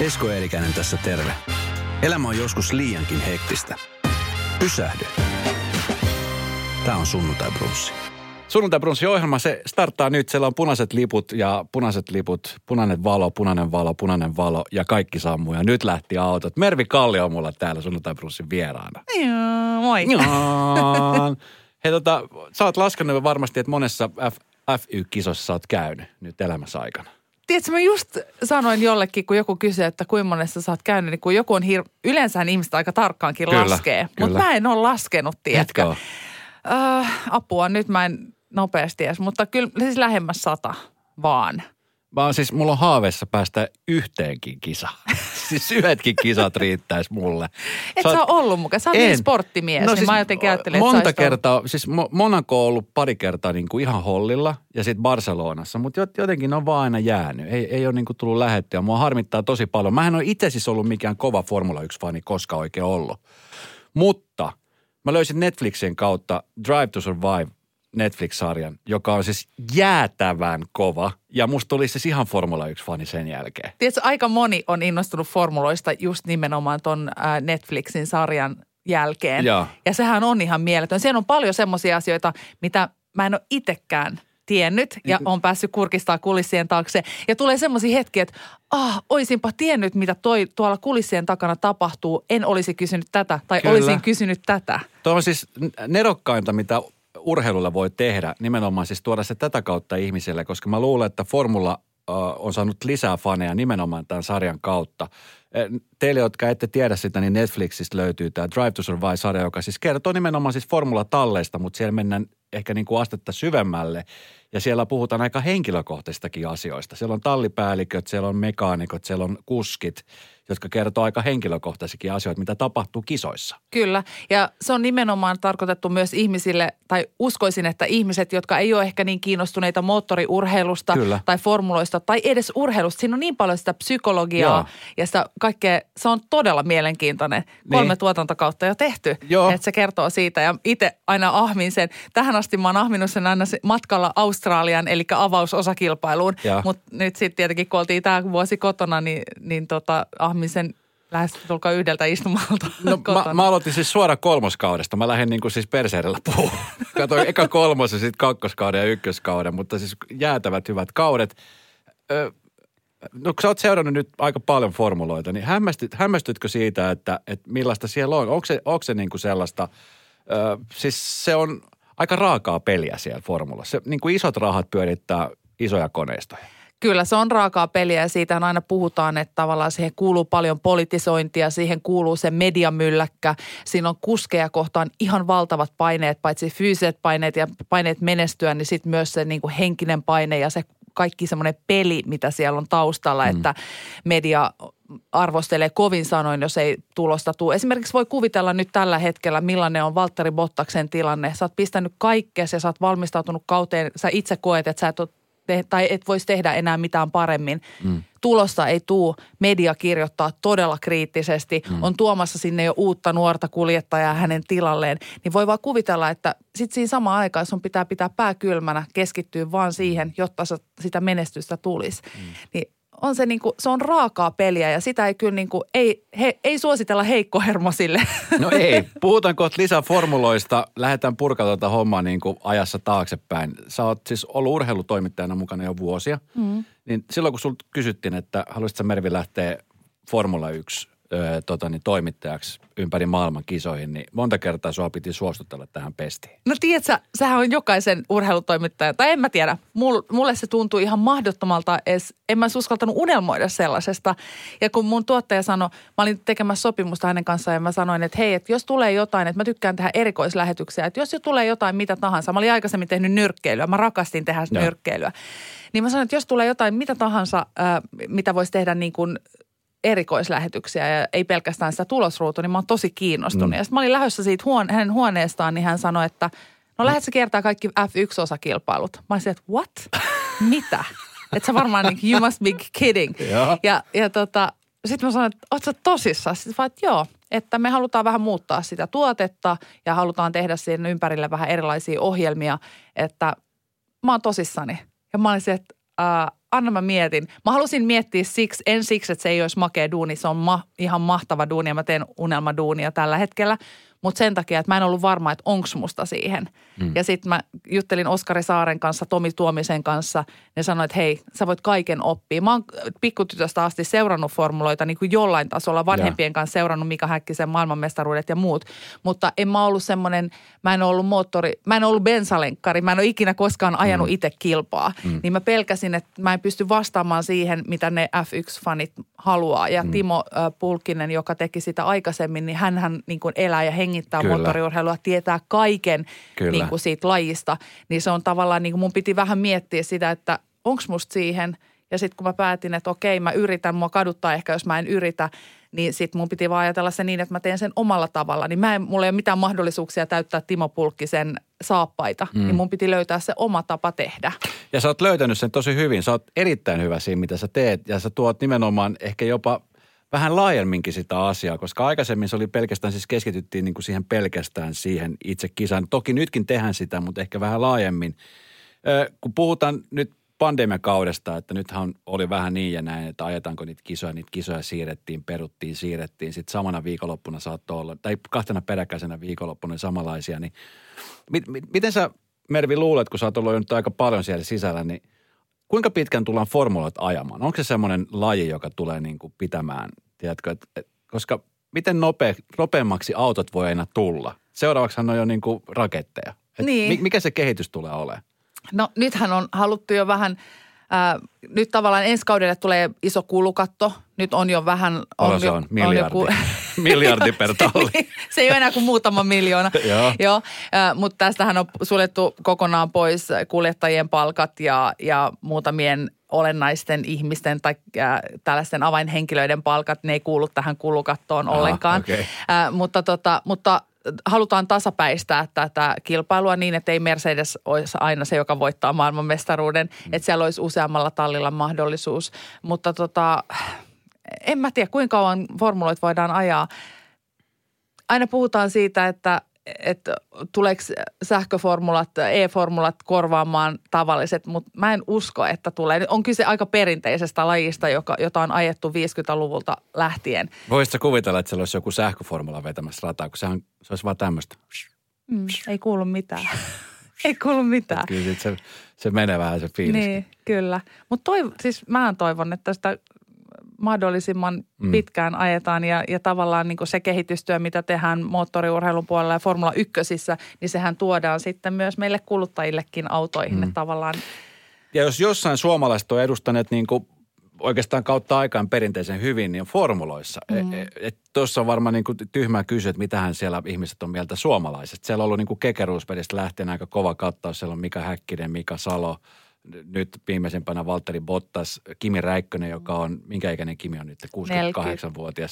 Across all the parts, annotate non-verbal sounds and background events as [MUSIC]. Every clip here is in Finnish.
Esko Eerikäinen tässä terve. Elämä on joskus liiankin hektistä. Pysähdy. Tämä on Sunnuntai Brunssi. Sunnuntai Brunssi ohjelma, se starttaa nyt. Siellä on punaiset liput ja punaiset liput, punainen valo, punainen valo, punainen valo ja kaikki sammuu. Ja nyt lähti autot. Mervi Kalli on mulla täällä Sunnuntai Brunssin vieraana. Joo, moi. Jaan. [LAUGHS] Hei tota, sä oot laskenut varmasti, että monessa F, FY-kisossa sä oot käynyt nyt elämässä aikana. Tiedätkö, mä just sanoin jollekin, kun joku kysyi, että kuinka monessa sä oot käynyt, niin kun joku on hir- yleensä ihmiset aika tarkkaankin Kyllä, laskee. Mutta mä en ole laskenut, tiedätkö. Äh, apua, nyt mä en nopeasti edes, mutta kyllä siis lähemmäs sata vaan. Mä oon siis, mulla on haaveissa päästä yhteenkin kisaan. [LAUGHS] siis yhdetkin kisat riittäisi mulle. Et Sä oot- sä ollut mukaan, sä oot niin sporttimies, no, niin mä jotenkin ajattelin, että Monta ollut- kertaa, siis Mo- Monaco on ollut pari kertaa niin kuin ihan hollilla ja sitten Barcelonassa, mutta jotenkin ne on vaan aina jäänyt. Ei, ei ole niin kuin tullut lähettyä. Mua harmittaa tosi paljon. Mä en ole itse siis ollut mikään kova Formula 1-fani koskaan oikein ollut. Mutta mä löysin Netflixin kautta Drive to Survive Netflix-sarjan, joka on siis jäätävän kova. Ja musta tuli siis ihan Formula 1-fani sen jälkeen. Tiedätkö, aika moni on innostunut formuloista just nimenomaan ton äh, Netflixin sarjan jälkeen. Joo. Ja sehän on ihan mieletön. Siellä on paljon semmoisia asioita, mitä mä en ole itsekään tiennyt ja on päässyt kurkistaa kulissien taakse. Ja tulee semmoisia hetkiä, että ah, oisinpa tiennyt, mitä toi tuolla kulissien takana tapahtuu. En olisi kysynyt tätä tai Kyllä. olisin kysynyt tätä. Tuo on siis nerokkainta, mitä urheilulla voi tehdä, nimenomaan siis tuoda se tätä kautta ihmisille, koska mä luulen, että Formula on saanut lisää faneja nimenomaan tämän sarjan kautta. Eh, Teille, jotka ette tiedä sitä, niin Netflixistä löytyy tämä Drive to Survive-sarja, joka siis kertoo nimenomaan siis Formula-talleista, mutta siellä mennään ehkä niin kuin astetta syvemmälle. Ja siellä puhutaan aika henkilökohtaisistakin asioista. Siellä on tallipäälliköt, siellä on mekaanikot, siellä on kuskit, jotka kertoo aika henkilökohtaisikin asioita, mitä tapahtuu kisoissa. Kyllä, ja se on nimenomaan tarkoitettu myös ihmisille, tai uskoisin, että ihmiset, jotka ei ole ehkä niin kiinnostuneita moottoriurheilusta Kyllä. tai formuloista tai edes urheilusta. Siinä on niin paljon sitä psykologiaa Joo. ja sitä kaikkea, se on todella mielenkiintoinen. Kolme Niin. tuotantokautta jo tehty, Joo. että se kertoo siitä. Ja itse aina ahmin sen, tähän asti mä oon ahminut sen aina matkalla Australian, eli avausosakilpailuun. Mutta nyt sitten tietenkin, kun oltiin tämä vuosi kotona, niin, niin tota, ahmin sen lähes tulkaa yhdeltä istumalta [LAUGHS] No kotona. mä, mä aloitin siis suora kolmoskaudesta. Mä lähdin niin kuin siis perseerellä puhua. [LAUGHS] Katoin eka kolmos ja sitten kakkoskauden ja ykköskauden, mutta siis jäätävät hyvät kaudet. Ö, no kun sä oot seurannut nyt aika paljon formuloita, niin hämmästyt, hämmästytkö siitä, että, että millaista siellä on? Onko se, onko se niin kuin sellaista, ö, siis se on aika raakaa peliä siellä formulassa. Se, niin kuin isot rahat pyörittää isoja koneistoja. Kyllä, se on raakaa peliä ja siitä aina puhutaan, että tavallaan siihen kuuluu paljon politisointia, siihen kuuluu se mediamylläkkä. Siinä on kuskeja kohtaan ihan valtavat paineet, paitsi fyysiset paineet ja paineet menestyä, niin sitten myös se niin kuin henkinen paine ja se kaikki semmoinen peli, mitä siellä on taustalla, mm. että media arvostelee kovin sanoin, jos ei tulosta tule. Esimerkiksi voi kuvitella nyt tällä hetkellä, millainen on Valtteri Bottaksen tilanne. Sä oot pistänyt kaikkea, ja sä oot valmistautunut kauteen, sä itse koet, että sä et ole te- tai et voisi tehdä enää mitään paremmin. Mm. Tulosta ei tuu, media kirjoittaa todella kriittisesti, mm. on tuomassa sinne jo uutta nuorta kuljettajaa hänen tilalleen, niin voi vaan kuvitella, että sitten siinä samaan aikaan sun pitää pitää pää kylmänä, keskittyä vaan siihen, jotta sitä menestystä tulisi. Mm. Niin on se niinku, se on raakaa peliä ja sitä ei kyllä niinku, ei, he, ei suositella heikkohermosille. No ei. Puhutaan kohta lisää formuloista. Lähdetään purkamaan tätä hommaa niin kuin ajassa taaksepäin. Sä oot siis ollut urheilutoimittajana mukana jo vuosia. Mm. Niin silloin kun sulta kysyttiin, että haluaisitko sä Mervi lähteä Formula 1 ö, tota, niin toimittajaksi ympäri maailman kisoihin, niin monta kertaa sua piti suostutella tähän pestiin. No tiedätkö, sehän on jokaisen urheilutoimittajan, tai en mä tiedä, Mul, mulle se tuntui ihan mahdottomalta edes, en mä uskaltanut unelmoida sellaisesta. Ja kun mun tuottaja sanoi, mä olin tekemässä sopimusta hänen kanssaan ja mä sanoin, että hei, että jos tulee jotain, että mä tykkään tehdä erikoislähetyksiä, että jos jo tulee jotain mitä tahansa, mä olin aikaisemmin tehnyt nyrkkeilyä, mä rakastin tehdä Joo. nyrkkeilyä. Niin mä sanoin, että jos tulee jotain mitä tahansa, ää, mitä voisi tehdä niin kuin erikoislähetyksiä ja ei pelkästään sitä tulosruutua, niin mä oon tosi kiinnostunut. Mm. Ja sitten mä olin lähdössä siitä huone- hänen huoneestaan, niin hän sanoi, että no lähdet sä kiertää kaikki F1-osakilpailut. Mä olisin, että what? [LAUGHS] Mitä? Että sä varmaan niin, you must be kidding. [LAUGHS] Joo. Ja, ja tota, sitten mä sanoin, että oot sä tosissaan? Sitten vaan, että joo, että me halutaan vähän muuttaa sitä tuotetta ja halutaan tehdä siihen ympärille vähän erilaisia ohjelmia, että mä oon tosissani. Ja mä olisin, että äh, anna mä mietin. Mä halusin miettiä siksi, en siksi, että se ei olisi makea duuni. Se on ma, ihan mahtava duuni ja mä teen unelmaduunia tällä hetkellä – mutta sen takia, että mä en ollut varma, että onks musta siihen. Mm. Ja sitten mä juttelin Oskari Saaren kanssa, Tomi Tuomisen kanssa. Ne sanoi, että hei, sä voit kaiken oppia. Mä oon pikkutytöstä asti seurannut formuloita niin kuin jollain tasolla, vanhempien ja. kanssa seurannut Mika Häkkisen maailmanmestaruudet ja muut. Mutta en mä ollut semmoinen, mä en ollut moottori, mä en ollut bensalenkkari, mä en ole ikinä koskaan ajanut mm. itse kilpaa. Mm. Niin mä pelkäsin, että mä en pysty vastaamaan siihen, mitä ne F1-fanit haluaa. Ja mm. Timo äh, Pulkkinen, joka teki sitä aikaisemmin, niin hän niin kuin elää ja hengittää Kyllä. moottoriurheilua, tietää kaiken niin kuin siitä lajista. Niin se on tavallaan, niin kuin mun piti vähän miettiä sitä, että onko musta siihen. Ja sitten kun mä päätin, että okei, mä yritän, mua kaduttaa ehkä, jos mä en yritä, niin sitten mun piti vaan ajatella se niin, että mä teen sen omalla tavalla. Niin mä en, mulla ei ole mitään mahdollisuuksia täyttää Timo Pulkkisen saappaita, mm. niin mun piti löytää se oma tapa tehdä. Ja sä oot löytänyt sen tosi hyvin. Sä oot erittäin hyvä siinä, mitä sä teet. Ja sä tuot nimenomaan ehkä jopa vähän laajemminkin sitä asiaa, koska aikaisemmin se oli pelkästään, siis keskityttiin niin kuin siihen pelkästään siihen itse kisaan. Toki nytkin tehdään sitä, mutta ehkä vähän laajemmin. Ö, kun puhutaan nyt pandemiakaudesta, että nythän oli vähän niin ja näin, että ajetaanko niitä kisoja, niitä kisoja siirrettiin, peruttiin, siirrettiin. Sitten samana viikonloppuna saattoi olla, tai kahtena peräkäisenä viikonloppuna samalaisia. Niin mit, mit, miten sä, Mervi, luulet, kun sä oot ollut nyt aika paljon siellä sisällä, niin kuinka pitkän tullaan formulat ajamaan? Onko se semmoinen laji, joka tulee niin kuin pitämään, tiedätkö, et, et, koska miten nope, nopeammaksi autot voi aina tulla? Seuraavaksi on jo niin kuin raketteja. Et niin. Mikä se kehitys tulee olemaan? No nythän on haluttu jo vähän, ää, nyt tavallaan ensi kaudelle tulee iso kulukatto. Nyt on jo vähän... On, se jo, on, miljardi. On jo, [LAUGHS] miljardi per [LAUGHS] talli. se ei ole enää kuin muutama miljoona. [LAUGHS] Joo. Joo äh, mutta tästähän on suljettu kokonaan pois kuljettajien palkat ja, ja muutamien olennaisten ihmisten tai äh, tällaisten avainhenkilöiden palkat, ne ei kuulu tähän kulukattoon Aha, ollenkaan. Okay. Äh, mutta, tota, mutta halutaan tasapäistää tätä kilpailua niin, että ei Mercedes olisi aina se, joka voittaa maailmanmestaruuden. Mm. Että siellä olisi useammalla tallilla mahdollisuus. Mutta tota, en mä tiedä, kuinka kauan formuloit voidaan ajaa. Aina puhutaan siitä, että että tuleeko sähköformulat, e-formulat korvaamaan tavalliset, mutta mä en usko, että tulee. On kyse aika perinteisestä lajista, joka, jota on ajettu 50-luvulta lähtien. Voisitko kuvitella, että siellä olisi joku sähköformula vetämässä rataa, kun sehän, se olisi vaan tämmöistä. Mm, ei kuulu mitään. [LAUGHS] ei kuulu mitään. Kyllä se, se menee vähän se fiilis. Niin, kyllä. Mutta siis mä toivon, että sitä mahdollisimman mm. pitkään ajetaan ja, ja tavallaan niin se kehitystyö, mitä tehdään moottoriurheilun puolella ja Formula 1, niin sehän tuodaan sitten myös meille kuluttajillekin autoihin. Mm. tavallaan ja jos jossain suomalaiset on edustaneet niin kuin oikeastaan kautta aikaan perinteisen hyvin, niin formuloissa. E, mm. E, Tuossa on varmaan niin kuin tyhmää kysyä, että mitähän siellä ihmiset on mieltä suomalaisesta. Siellä on ollut niin kuin kekeruuspelistä lähtien aika kova kattaus. Siellä on Mika Häkkinen, Mika Salo – nyt viimeisempänä Valtteri Bottas, Kimi Räikkönen, joka on, minkä ikäinen Kimi on nyt, 68-vuotias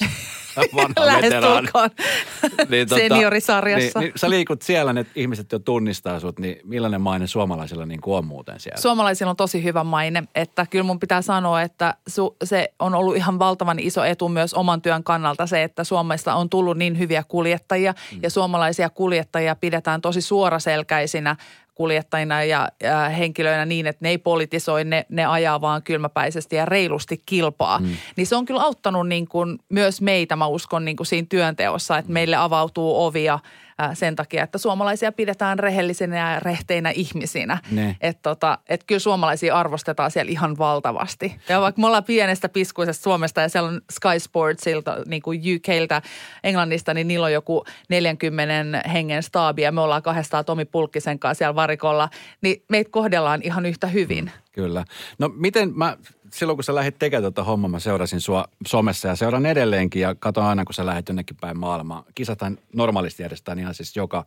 vanha [LAUGHS] veteraani. [LAUGHS] niin, tota, Seniorisarjassa. Niin, niin, sä liikut siellä, ne ihmiset jo tunnistaa sut, niin millainen maine suomalaisilla niin on muuten siellä? Suomalaisilla on tosi hyvä maine, että kyllä mun pitää sanoa, että su, se on ollut ihan valtavan iso etu myös oman työn kannalta se, että Suomesta on tullut niin hyviä kuljettajia mm. ja suomalaisia kuljettajia pidetään tosi suoraselkäisinä kuljettajina ja, ja henkilöinä niin, että ne ei politisoi, ne, ne ajaa vaan kylmäpäisesti ja reilusti kilpaa. Mm. Niin se on kyllä auttanut niin kuin myös meitä, mä uskon, niin kuin siinä työnteossa, että meille avautuu ovia – sen takia, että suomalaisia pidetään rehellisinä ja rehteinä ihmisinä. Että tota, et kyllä suomalaisia arvostetaan siellä ihan valtavasti. Ja vaikka me ollaan pienestä piskuisesta Suomesta ja siellä on Sky Sportsilta, niin kuin UKltä, Englannista, niin niillä on joku 40 hengen staabi ja me ollaan kahdestaan Tomi Pulkkisen kanssa siellä varikolla, niin meitä kohdellaan ihan yhtä hyvin. Mm, kyllä. No miten mä silloin kun sä lähdit tekemään tuota hommaa, mä seurasin sua somessa ja seuraan edelleenkin ja katon aina, kun sä lähdet jonnekin päin maailmaa. Kisathan normaalisti järjestetään ihan siis joka,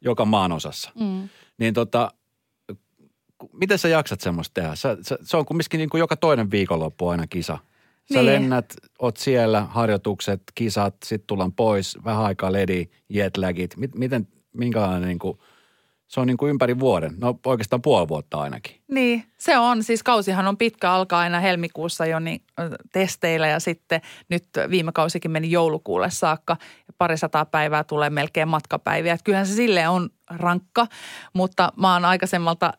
joka maan osassa. Mm. Niin tota, miten sä jaksat semmoista tehdä? Sä, sä, se on kumminkin niin kuin joka toinen viikonloppu aina kisa. Sä niin. lennät, oot siellä, harjoitukset, kisat, sitten tullaan pois, vähän aikaa ledi, jetlagit. Miten, minkälainen niin kuin – se on niin kuin ympäri vuoden. No oikeastaan puoli vuotta ainakin. Niin, se on. Siis kausihan on pitkä, alkaa aina helmikuussa jo niin, testeillä ja sitten nyt viime kausikin meni joulukuulle saakka. Parisataa päivää tulee melkein matkapäiviä. Että kyllähän se sille on rankka, mutta mä oon aikaisemmalta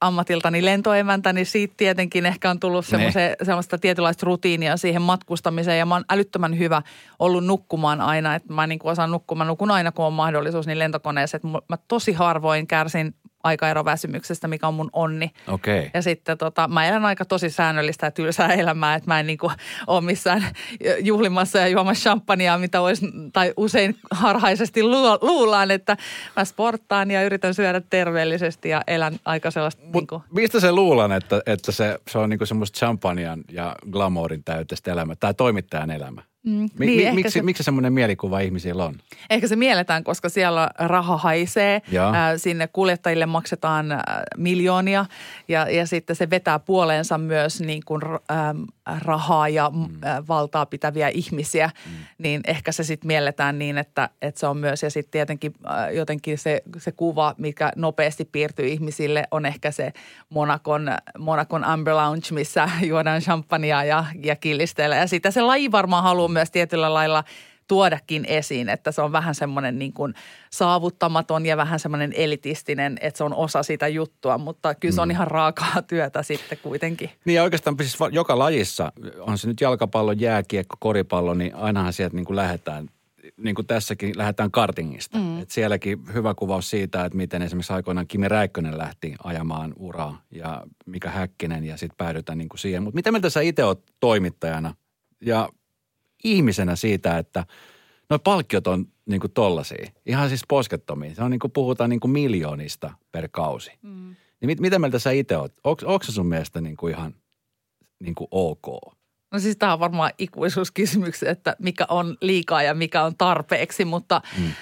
ammatiltani lentoemäntä, niin siitä tietenkin ehkä on tullut semmoise, semmoista tietynlaista rutiinia siihen matkustamiseen. Ja mä oon älyttömän hyvä ollut nukkumaan aina, että mä niin kuin osaan nukkumaan, nukun aina kun on mahdollisuus niin lentokoneessa. Että mä tosi harvoin kärsin aikaeroväsymyksestä, mikä on mun onni. Okay. Ja sitten tota, mä elän aika tosi säännöllistä ja tylsää elämää, että mä en niin kuin ole missään juhlimassa ja juomassa champagnea, mitä olisi, tai usein harhaisesti luullaan, että mä sporttaan ja yritän syödä terveellisesti ja elän aika sellaista. Mut niin kuin... Mistä se luulan, että, että se, se on niin kuin semmoista champagnean ja glamourin täyteistä elämää, tai toimittajan elämä? Mm, niin, mi, miksi, se, miksi semmoinen mielikuva ihmisillä on? Ehkä se mielletään, koska siellä raha haisee. Äh, sinne kuljettajille maksetaan äh, miljoonia ja, ja sitten se vetää puoleensa myös niin kuin, äh, rahaa ja mm. äh, valtaa pitäviä ihmisiä. Mm. Niin ehkä se sitten mielletään niin, että, että se on myös. Ja sitten tietenkin äh, jotenkin se, se kuva, mikä nopeasti piirtyy ihmisille, on ehkä se Monakon, Monakon Amber Lounge, missä [LAUGHS] juodaan champagnea ja, ja killistelee. Ja sitten se laji varmaan haluaa myös tietyllä lailla tuodakin esiin, että se on vähän semmoinen niin kuin saavuttamaton ja vähän semmoinen elitistinen, että se on osa sitä juttua, mutta kyllä se on mm. ihan raakaa [LAUGHS] työtä sitten kuitenkin. Niin ja oikeastaan siis joka lajissa, on se nyt jalkapallo, jääkiekko, koripallo, niin ainahan sieltä niin kuin lähdetään niin kuin tässäkin lähdetään kartingista. Mm. Et sielläkin hyvä kuvaus siitä, että miten esimerkiksi aikoinaan Kimi Räikkönen lähti ajamaan uraa ja mikä Häkkinen ja sitten päädytään niin kuin siihen. Mutta mitä mieltä sä itse oot toimittajana ja ihmisenä siitä, että no palkkiot on niin kuin tollaisia. Ihan siis poskettomia. Se on niin kuin puhutaan niin kuin miljoonista per kausi. Mm. Niin mit, mitä mieltä sä itse oot? Onko se sun mielestä niin kuin ihan niin kuin ok? No siis tämä on varmaan ikuisuuskysymys, että mikä on liikaa ja mikä on tarpeeksi, mutta mm.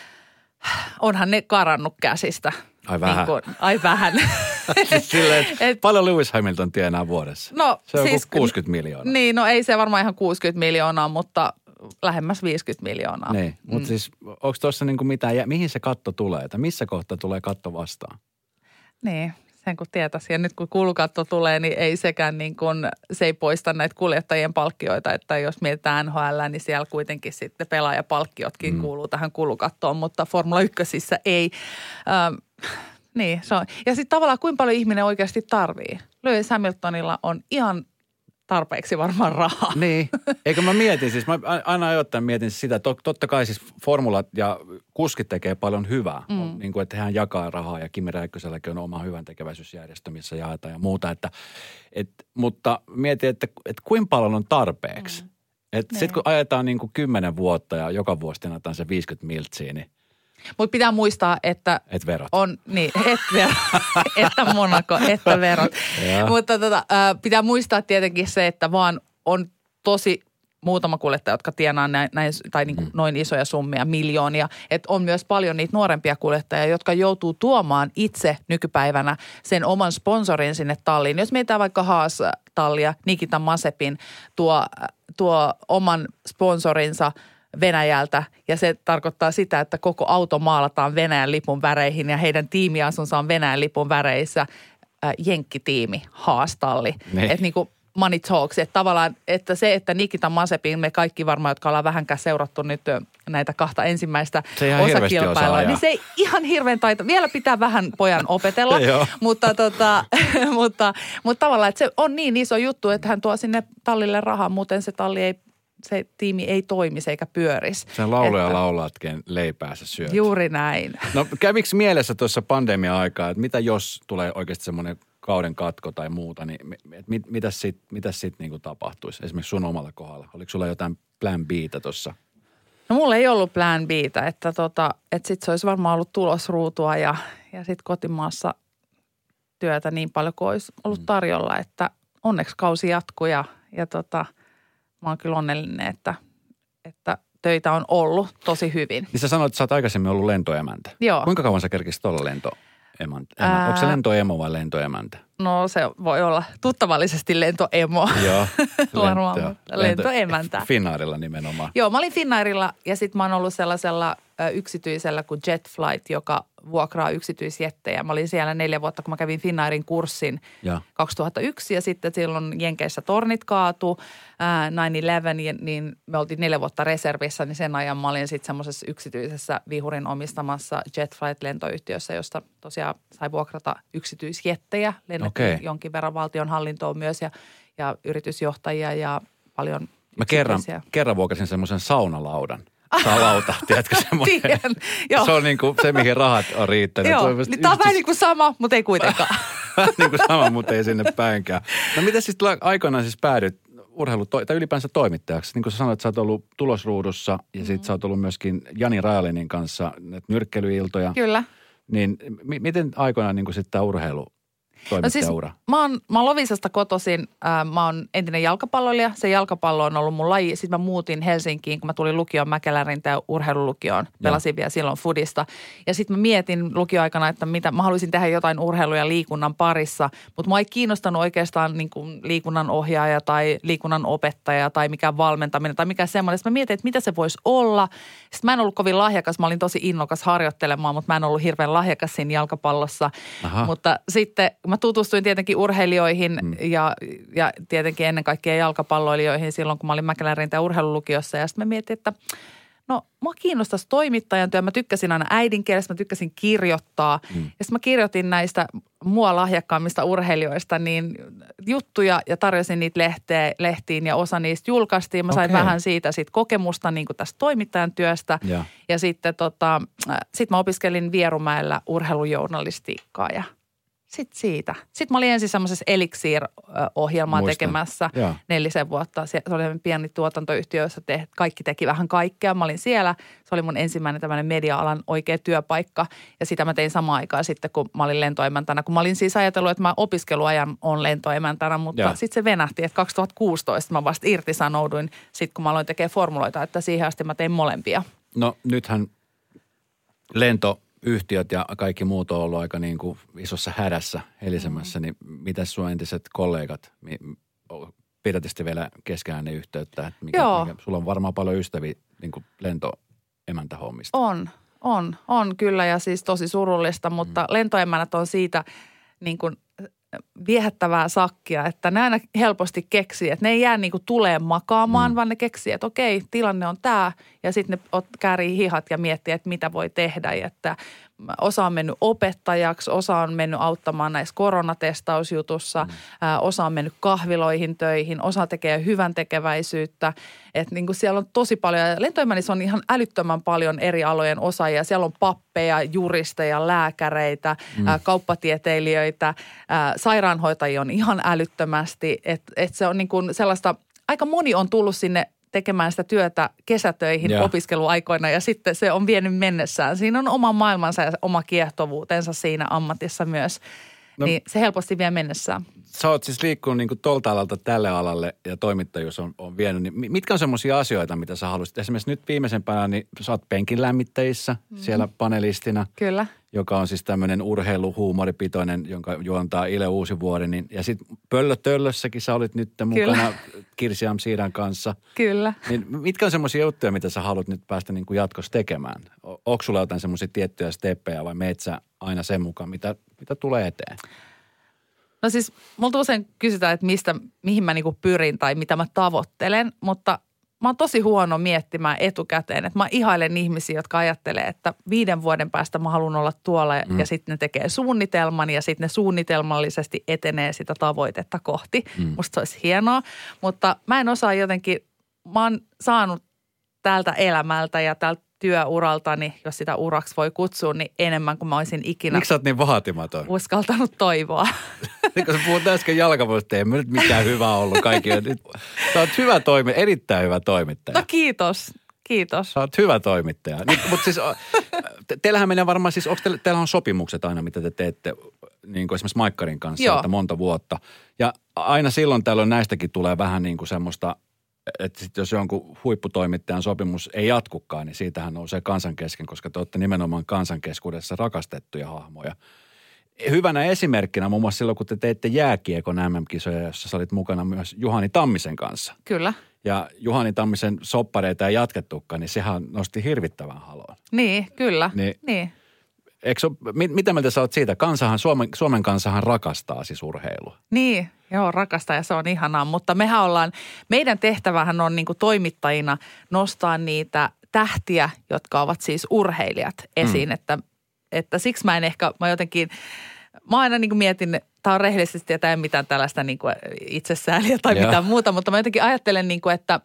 onhan ne karannut käsistä. Ai vähän. Niin kuin, ai vähän. [LAUGHS] siis silleen, et, paljon Lewis Hamilton tienaa vuodessa? No, se on siis, 60 miljoonaa. Niin, no ei se varmaan ihan 60 miljoonaa, mutta lähemmäs 50 miljoonaa. Niin, mutta mm. siis onko tuossa niinku mitään, mihin se katto tulee, että missä kohta tulee katto vastaan? Niin, sen kun tietäisi. Ja nyt kun kulukatto tulee, niin ei sekään niin kuin, se ei poista näitä kuljettajien palkkioita. Että jos mietitään NHL, niin siellä kuitenkin sitten pelaajapalkkiotkin mm. kuuluu tähän kulukattoon, mutta Formula 1 ei. Ähm, niin, se on. Ja sitten tavallaan kuinka paljon ihminen oikeasti tarvii. Lewis Hamiltonilla on ihan tarpeeksi varmaan rahaa. Niin, [LAUGHS] eikö mä mietin siis, mä aina ajoittain mietin sitä, että totta kai siis formulat ja kuskit tekee paljon hyvää, mm. niin kuin että hän jakaa rahaa ja Kimi Räikköselläkin on oma hyvän tekeväisyysjärjestö, missä jaetaan ja muuta, että, et, mutta mietin, että, että kuinka paljon on tarpeeksi. Mm. Sitten niin. kun ajetaan niin kuin kymmenen vuotta ja joka vuosi tiennataan se 50 miltsiä, niin mutta pitää muistaa, että et verot. on, niin, et verot, [LAUGHS] että Monaco, että verot. Mutta tota, pitää muistaa tietenkin se, että vaan on tosi muutama kuljettaja, jotka tienaa näin, näin tai niin kuin mm. noin isoja summia, miljoonia. Että on myös paljon niitä nuorempia kuljettajia, jotka joutuu tuomaan itse nykypäivänä sen oman sponsorin sinne talliin. Jos mietitään vaikka Haas-tallia, Nikita Masepin tuo, tuo oman sponsorinsa – Venäjältä. Ja se tarkoittaa sitä, että koko auto maalataan Venäjän lipun väreihin ja heidän tiimiasunsa on Venäjän lipun väreissä. Äh, jenkkitiimi, haastalli. Että niin kuin money talks, että tavallaan, että se, että Nikita Masepin, me kaikki varmaan, jotka ollaan vähänkään seurattu nyt näitä kahta ensimmäistä osakilpailua, niin se ei ihan hirveän taito. Vielä pitää vähän pojan opetella, [LAUGHS] mutta, tota, [LAUGHS] mutta, mutta tavallaan, että se on niin iso juttu, että hän tuo sinne tallille rahaa, muuten se talli ei se tiimi ei toimisi eikä pyörisi. Sen lauluja että, laulaatkin leipäässä syöt. Juuri näin. No kävikö mielessä tuossa pandemia-aikaa, että mitä jos tulee oikeasti semmoinen kauden katko tai muuta, niin mit, mitä sitten mitä sit niinku tapahtuisi esimerkiksi sun omalla kohdalla? Oliko sulla jotain plan Btä tuossa? No mulla ei ollut plan Btä, että, tota, että sitten se olisi varmaan ollut tulosruutua ja, ja sitten kotimaassa työtä niin paljon kuin olisi ollut mm. tarjolla, että onneksi kausi jatkuu ja, ja tota – mä oon kyllä onnellinen, että, että töitä on ollut tosi hyvin. Niin sä sanoit, että sä oot aikaisemmin ollut lentoemäntä. Joo. Kuinka kauan sä kerkisit olla lento? Ää... Onko se lentoemo vai lentoemäntä? No se voi olla tuttavallisesti lentoemo. Joo. [LAUGHS] Varmaan, lento, lentoemäntä. Finnairilla nimenomaan. Joo, mä olin Finnairilla ja sitten mä oon ollut sellaisella yksityisellä kuin Jetflight, joka vuokraa yksityisjettejä. Mä olin siellä neljä vuotta, kun mä kävin Finnairin kurssin Ja. 2001 ja sitten silloin Jenkeissä tornit kaatu, ää, 9-11, niin me oltiin neljä vuotta reservissä, niin sen ajan mä olin sitten semmoisessa yksityisessä vihurin omistamassa JetFlight-lentoyhtiössä, josta tosiaan sai vuokrata yksityisjettejä. Lennettiin Okei. jonkin verran valtion hallintoon myös ja, ja yritysjohtajia ja paljon Mä kerran, kerran vuokasin semmoisen saunalaudan. Salauta, [LAUGHS] tiedätkö semmoinen? Tiedän, joo. Se on niin kuin se, mihin rahat on riittänyt. Joo, niin tämä on vähän yhdistys- niin kuin sama, mutta ei kuitenkaan. [LAUGHS] niin kuin sama, mutta ei sinne päinkään. No miten siis aikanaan siis päädyit urheilu, tai ylipäänsä toimittajaksi? Niin kuin sä sanoit, että sä oot ollut tulosruudussa ja Mm-hmm. sit sä oot ollut myöskin Jani Rajalinin kanssa näitä nyrkkelyiltoja. Kyllä. Niin mi- miten aikoinaan niin kuin sitten tämä urheilu No siis mä oon, mä oon Lovisasta kotoisin. Äh, mä oon entinen jalkapalloilija. Se jalkapallo on ollut mun laji. Sitten mä muutin Helsinkiin, kun mä tulin lukioon Mäkelärintä ja urheilulukioon. Pelasin vielä silloin Fudista. Ja sitten mä mietin lukioaikana, että mitä, mä haluaisin tehdä jotain urheilu- ja liikunnan parissa. Mutta mä ei kiinnostanut oikeastaan niin kuin liikunnan ohjaaja tai liikunnan opettaja tai mikä valmentaminen tai mikä semmoinen. Sitten mä mietin, että mitä se voisi olla. Sitten mä en ollut kovin lahjakas. Mä olin tosi innokas harjoittelemaan, mutta mä en ollut hirveän lahjakas siinä jalkapallossa. Aha. Mutta sitten mä tutustuin tietenkin urheilijoihin mm. ja, ja tietenkin ennen kaikkea jalkapalloilijoihin silloin, kun mä olin Mäkelärintä urheilulukiossa. Ja sitten mä mietin, että no mua kiinnostaisi toimittajan työ. Mä tykkäsin aina äidinkielestä, mä tykkäsin kirjoittaa. Mm. Ja sitten mä kirjoitin näistä mua lahjakkaammista urheilijoista niin juttuja ja tarjosin niitä lehteä, lehtiin ja osa niistä julkaistiin. Mä sain Okei. vähän siitä sit kokemusta niin kuin tästä toimittajan työstä. Ja. Ja sitten tota, äh, sit mä opiskelin Vierumäellä urheilujournalistiikkaa ja sitten siitä. Sitten mä olin ensin semmoisessa Elixir-ohjelmaa Muistan. tekemässä Joo. nelisen vuotta. Se oli pieni tuotantoyhtiö, jossa te, kaikki teki vähän kaikkea. Mä olin siellä. Se oli mun ensimmäinen tämmöinen media-alan oikea työpaikka. Ja sitä mä tein samaan aikaan sitten, kun mä olin lentoemäntänä. Kun mä olin siis ajatellut, että mä opiskeluajan on lentoemäntänä, mutta sitten se venähti, että 2016 mä vasta irtisanouduin sitten, kun mä aloin tekemään formuloita, että siihen asti mä tein molempia. No nythän lentoyhtiöt ja kaikki muut on ollut aika niin kuin isossa hädässä helisemässä, niin mitä sun entiset kollegat, mi- pidätte sitten vielä keskenään ne yhteyttä? Että mikä, Joo. mikä, sulla on varmaan paljon ystäviä niin kuin lentoemäntähommista. On, on, on kyllä ja siis tosi surullista, mutta mm. lentoemännät on siitä niin kuin viehättävää sakkia, että ne aina helposti keksii, että ne ei jää niin kuin tuleen makaamaan, mm. vaan ne keksii, että okei, tilanne on tämä ja sitten ne ot- käärii hihat ja miettii, että mitä voi tehdä. Ja että osa on mennyt opettajaksi, osa on mennyt auttamaan näissä koronatestausjutussa, mm. osa on mennyt kahviloihin töihin, osa tekee hyvän tekeväisyyttä. Että niin kuin siellä on tosi paljon, ja lentoemännissä on ihan älyttömän paljon eri alojen osaajia. Siellä on pappeja, juristeja, lääkäreitä, mm. kauppatieteilijöitä, sairaanhoitajia on ihan älyttömästi. Että et se on niin kuin sellaista, aika moni on tullut sinne tekemään sitä työtä kesätöihin Joo. opiskeluaikoina ja sitten se on vienyt mennessään. Siinä on oma maailmansa ja oma kiehtovuutensa siinä ammatissa myös. No- niin se helposti vie mennessään. Sä oot siis liikkunut niin tolta alalta tälle alalle ja toimittajuus on, on vienyt. Niin mi- mitkä on semmoisia asioita, mitä sä haluaisit? Esimerkiksi nyt viimeisempänä, niin sä oot penkin lämmittäjissä mm. siellä panelistina, Kyllä. Joka on siis tämmöinen urheiluhuumoripitoinen, jonka juontaa Ile Uusivuori. Niin, ja sitten Pöllötöllössäkin sä olit nyt mukana Kirsi Amsiidan kanssa. Kyllä. Niin mitkä on semmoisia juttuja, mitä sä haluat nyt päästä niin kuin jatkossa tekemään? Onko sulla jotain semmoisia tiettyjä steppejä vai meet sä aina sen mukaan, mitä, mitä tulee eteen? No siis multa usein kysytään, että mistä, mihin mä niinku pyrin tai mitä mä tavoittelen, mutta mä oon tosi huono miettimään etukäteen. Että mä ihailen ihmisiä, jotka ajattelee, että viiden vuoden päästä mä haluan olla tuolla mm. ja sitten ne tekee suunnitelman ja sitten ne suunnitelmallisesti etenee sitä tavoitetta kohti. Mm. Musta se olisi hienoa, mutta mä en osaa jotenkin, mä oon saanut tältä elämältä ja tältä työuraltani, jos sitä uraksi voi kutsua, niin enemmän kuin mä olisin ikinä Miksi sä oot niin vaatimaton? uskaltanut toivoa. Niin [LAUGHS] kun sä puhut äsken jalkapallosta, ei me nyt mikään hyvä ollut kaikille. Nyt, sä oot hyvä toimi, erittäin hyvä toimittaja. No kiitos, kiitos. Sä oot hyvä toimittaja. Niin, mutta siis, te, teillähän menee varmaan siis, onko teillä, teillä on sopimukset aina, mitä te teette, niin kuin esimerkiksi Maikkarin kanssa, Joo. että monta vuotta. Ja aina silloin tällöin näistäkin tulee vähän niin kuin semmoista, että sit jos jonkun huipputoimittajan sopimus ei jatkukaan, niin siitähän nousee kansan kesken, koska te olette nimenomaan kansan keskuudessa rakastettuja hahmoja. Hyvänä esimerkkinä muun muassa silloin, kun te teitte jääkiekon MM-kisoja, jossa sä olit mukana myös Juhani Tammisen kanssa. Kyllä. Ja Juhani Tammisen soppareita ei jatkettukaan, niin sehän nosti hirvittävän haloon. Niin, kyllä. Niin. Niin. Eikö mit, mitä mieltä sä oot siitä? Kansahan, Suomen, Suomen kansahan rakastaa siis urheilua. Niin, joo, rakasta ja se on ihanaa. Mutta mehän ollaan, meidän tehtävähän on niin toimittajina nostaa niitä tähtiä, jotka ovat siis urheilijat esiin. Mm. Että, että siksi mä en ehkä, mä jotenkin, mä aina niin mietin, tämä on rehellisesti ja tämä ei mitään tällaista niin itsesääliä tai Joo. mitään muuta, mutta mä jotenkin ajattelen niin kuin, että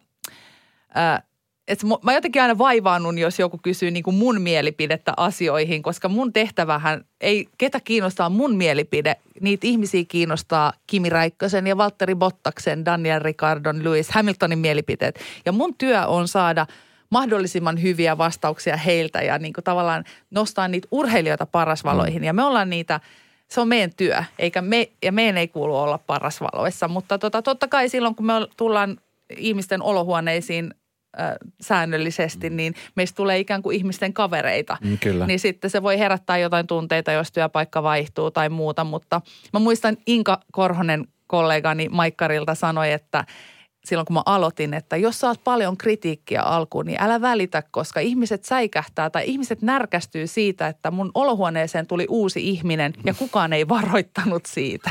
ää, että mä jotenkin aina vaivaannun, jos joku kysyy niin kuin mun mielipidettä asioihin, koska mun tehtävähän ei, ketä kiinnostaa mun mielipide, niitä ihmisiä kiinnostaa Kimi Räikkösen ja Valtteri Bottaksen, Daniel Ricardon, Lewis Hamiltonin mielipiteet. Ja mun työ on saada mahdollisimman hyviä vastauksia heiltä ja niin kuin tavallaan nostaa niitä urheilijoita parasvaloihin. Ja me ollaan niitä, se on meidän työ, eikä me, ja meidän ei kuulu olla parasvaloissa. Mutta tota, totta kai silloin, kun me tullaan ihmisten olohuoneisiin äh, säännöllisesti, niin meistä tulee ikään kuin ihmisten kavereita. Mm, kyllä. Niin sitten se voi herättää jotain tunteita, jos työpaikka vaihtuu tai muuta. Mutta mä muistan Inka Korhonen kollegani Maikkarilta sanoi, että silloin kun mä aloitin, että jos saat paljon kritiikkiä alkuun, niin älä välitä, koska ihmiset säikähtää tai ihmiset närkästyy siitä, että mun olohuoneeseen tuli uusi ihminen ja kukaan ei varoittanut siitä.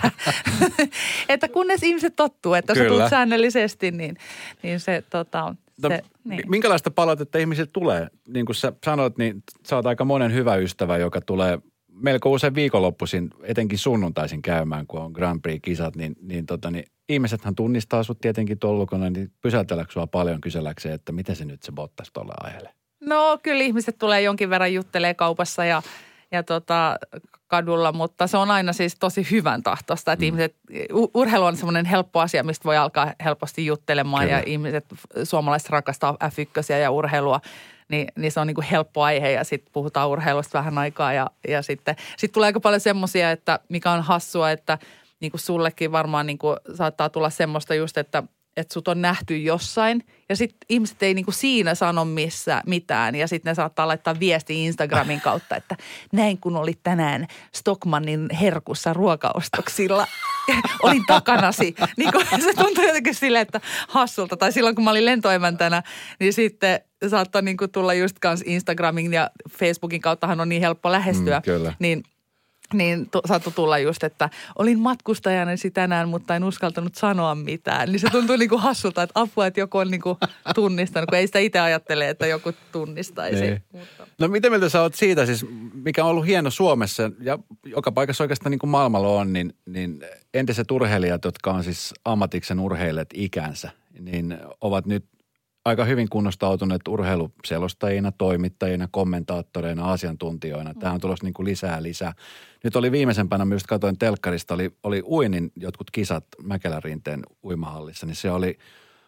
[LAUGHS] että kunnes ihmiset tottuu, että jos sä Kyllä. tulet säännöllisesti, niin, niin se, tota, No, se niin. Minkälaista palautetta ihmiset tulee? Niin kuin sä sanoit, niin sä oot aika monen hyvä ystävä, joka tulee melko usein viikonloppuisin, etenkin sunnuntaisin käymään, kun on Grand Prix-kisat, niin, niin, tota, niin ihmisethän tunnistaa sut tietenkin tuolla ulkona, niin pysäytelläänkö sua paljon kyselläkseen, että miten se nyt se Bottas tuolla ajelee? No kyllä ihmiset tulee jonkin verran juttelee kaupassa ja, ja tota, kadulla, mutta se on aina siis tosi hyvän tahtosta, että mm. ihmiset, urheilu on semmoinen helppo asia, mistä voi alkaa helposti juttelemaan Kyllä. ja ihmiset, suomalaiset rakastaa F1 ja urheilua, niin, niin se on niin kuin helppo aihe ja sitten puhutaan urheilusta vähän aikaa ja, ja sitten sit tulee aika paljon semmoisia, että mikä on hassua, että niin kuin sullekin varmaan niin kuin saattaa tulla semmoista just, että että sut on nähty jossain ja sitten ihmiset ei niinku siinä sano missä mitään ja sitten ne saattaa laittaa viesti Instagramin kautta, että näin kun olit tänään Stockmannin herkussa ruokaostoksilla, [LAUGHS] olin takanasi. Niin kun se tuntuu jotenkin silleen, että hassulta. Tai silloin kun mä olin lentoemäntänä, niin sitten saattoi niinku tulla just kans Instagramin ja Facebookin kauttahan on niin helppo lähestyä. Mm, kyllä. Niin niin tu- saattoi tulla just, että olin matkustajanesi tänään, mutta en uskaltanut sanoa mitään. Niin se tuntuu niinku hassulta, että apua, että joku on niinku tunnistanut, kun ei sitä itse ajattele, että joku tunnistaisi. Niin. Mutta. No mitä mieltä sä oot siitä siis, mikä on ollut hieno Suomessa ja joka paikassa oikeastaan niin kuin maailmalla on, niin, niin entiset urheilijat, jotka on siis ammatiksen urheilijat ikänsä, niin ovat nyt aika hyvin kunnostautuneet urheiluselostajina, toimittajina, kommentaattoreina, asiantuntijoina. Tämä on tulossa niin kuin lisää lisää. Nyt oli viimeisempänä, myös katsoin telkkarista, oli, oli uinin jotkut kisat Mäkelärinteen uimahallissa, niin se oli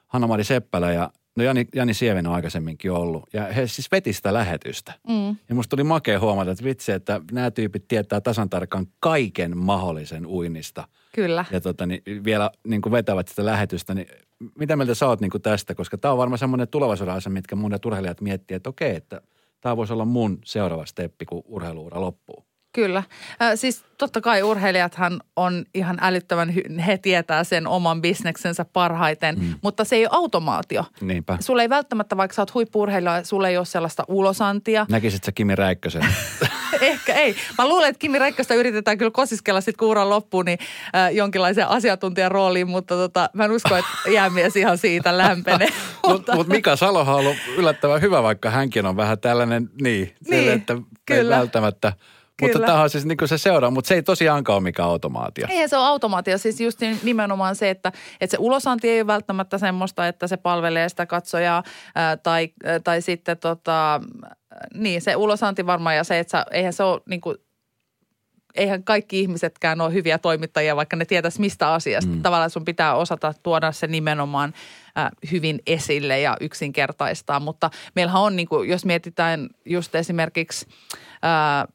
Hanna-Mari Seppälä ja no Jani, Jani Sieven on aikaisemminkin ollut. Ja he siis veti sitä lähetystä. Mm. Ja musta tuli makea huomata, että vitsi, että nämä tyypit tietää tasan tarkkaan kaiken mahdollisen uinnista. Kyllä. Ja tota, niin vielä niin kuin vetävät sitä lähetystä, niin mitä mieltä sä oot niin kuin tästä? Koska tämä on varmaan semmoinen tulevaisuuden asia, mitkä monet urheilijat miettii, että okei, että tämä voisi olla mun seuraava steppi, kun urheiluura loppuu. Kyllä. Äh, siis totta kai urheilijathan on ihan älyttömän, he tietää sen oman bisneksensä parhaiten, mm. mutta se ei ole automaatio. Niinpä. Sulla ei välttämättä, vaikka sä oot huippuurheilija, sulla ei ole sellaista ulosantia. Näkisit sä Kimi Räikkösen? [LAUGHS] Ehkä ei. Mä luulen, että Kimi Räikköstä yritetään kyllä kosiskella sitten kuuran loppuun niin, äh, jonkinlaiseen asiantuntijan rooliin, mutta tota, mä en usko, että jäämies ihan siitä lämpenee. [LAUGHS] Mutta mut Mika Salohan on ollut yllättävän hyvä, vaikka hänkin on vähän tällainen, niin, Niin, niin että ei kyllä. välttämättä. Mutta tämä on siis niin kuin se seuraa, mutta se ei tosiaankaan ole mikään automaatio. Eihän se ole automaatio. Siis just nimenomaan se, että, että se ulosanti ei ole välttämättä semmoista, että se palvelee sitä katsojaa ää, tai, ää, tai sitten tota, niin se ulosanti varmaan ja se, että sä, eihän se ole niin kuin, eihän kaikki ihmisetkään ole hyviä toimittajia, vaikka ne tietäisi mistä asiasta. Mm. Tavallaan sun pitää osata tuoda se nimenomaan äh, hyvin esille ja yksinkertaistaa. Mutta meillähän on, niin kuin, jos mietitään just esimerkiksi äh,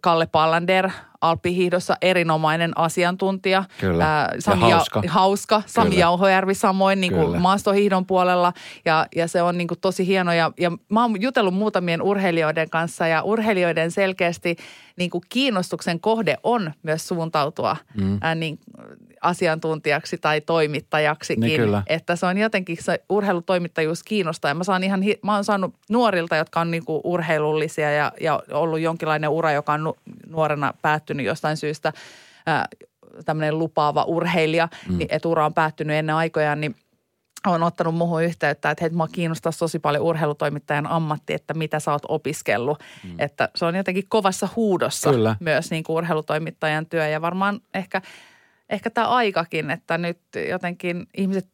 Kalle Pallander alppihiihdossa erinomainen asiantuntija. Kyllä. Ää, Ja Sami hauska. hauska. Sami Kyllä. Jauhojärvi samoin niin kuin maastohiihdon puolella ja, ja se on niin kuin tosi hieno. Ja, ja mä oon jutellut muutamien urheilijoiden kanssa ja urheilijoiden selkeästi niin kuin kiinnostuksen kohde on myös suuntautua mm. ää, niin, asiantuntijaksi tai toimittajaksikin. Niin kyllä. Että se on jotenkin se urheilutoimittajuus kiinnostaa. Ja mä, saan ihan, mä oon saanut nuorilta, jotka on niinku urheilullisia ja, ja ollut jonkinlainen ura, joka on nu- nuorena päättynyt jostain syystä ää, tämmöinen lupaava urheilija, mm. niin, että ura on päättynyt ennen aikojaan, niin on ottanut muuhun yhteyttä, että hei, mua kiinnostaa tosi paljon urheilutoimittajan ammatti, että mitä sä oot opiskellut. Mm. Että se on jotenkin kovassa huudossa Kyllä. myös niin kuin urheilutoimittajan työ ja varmaan ehkä, ehkä tämä aikakin, että nyt jotenkin ihmiset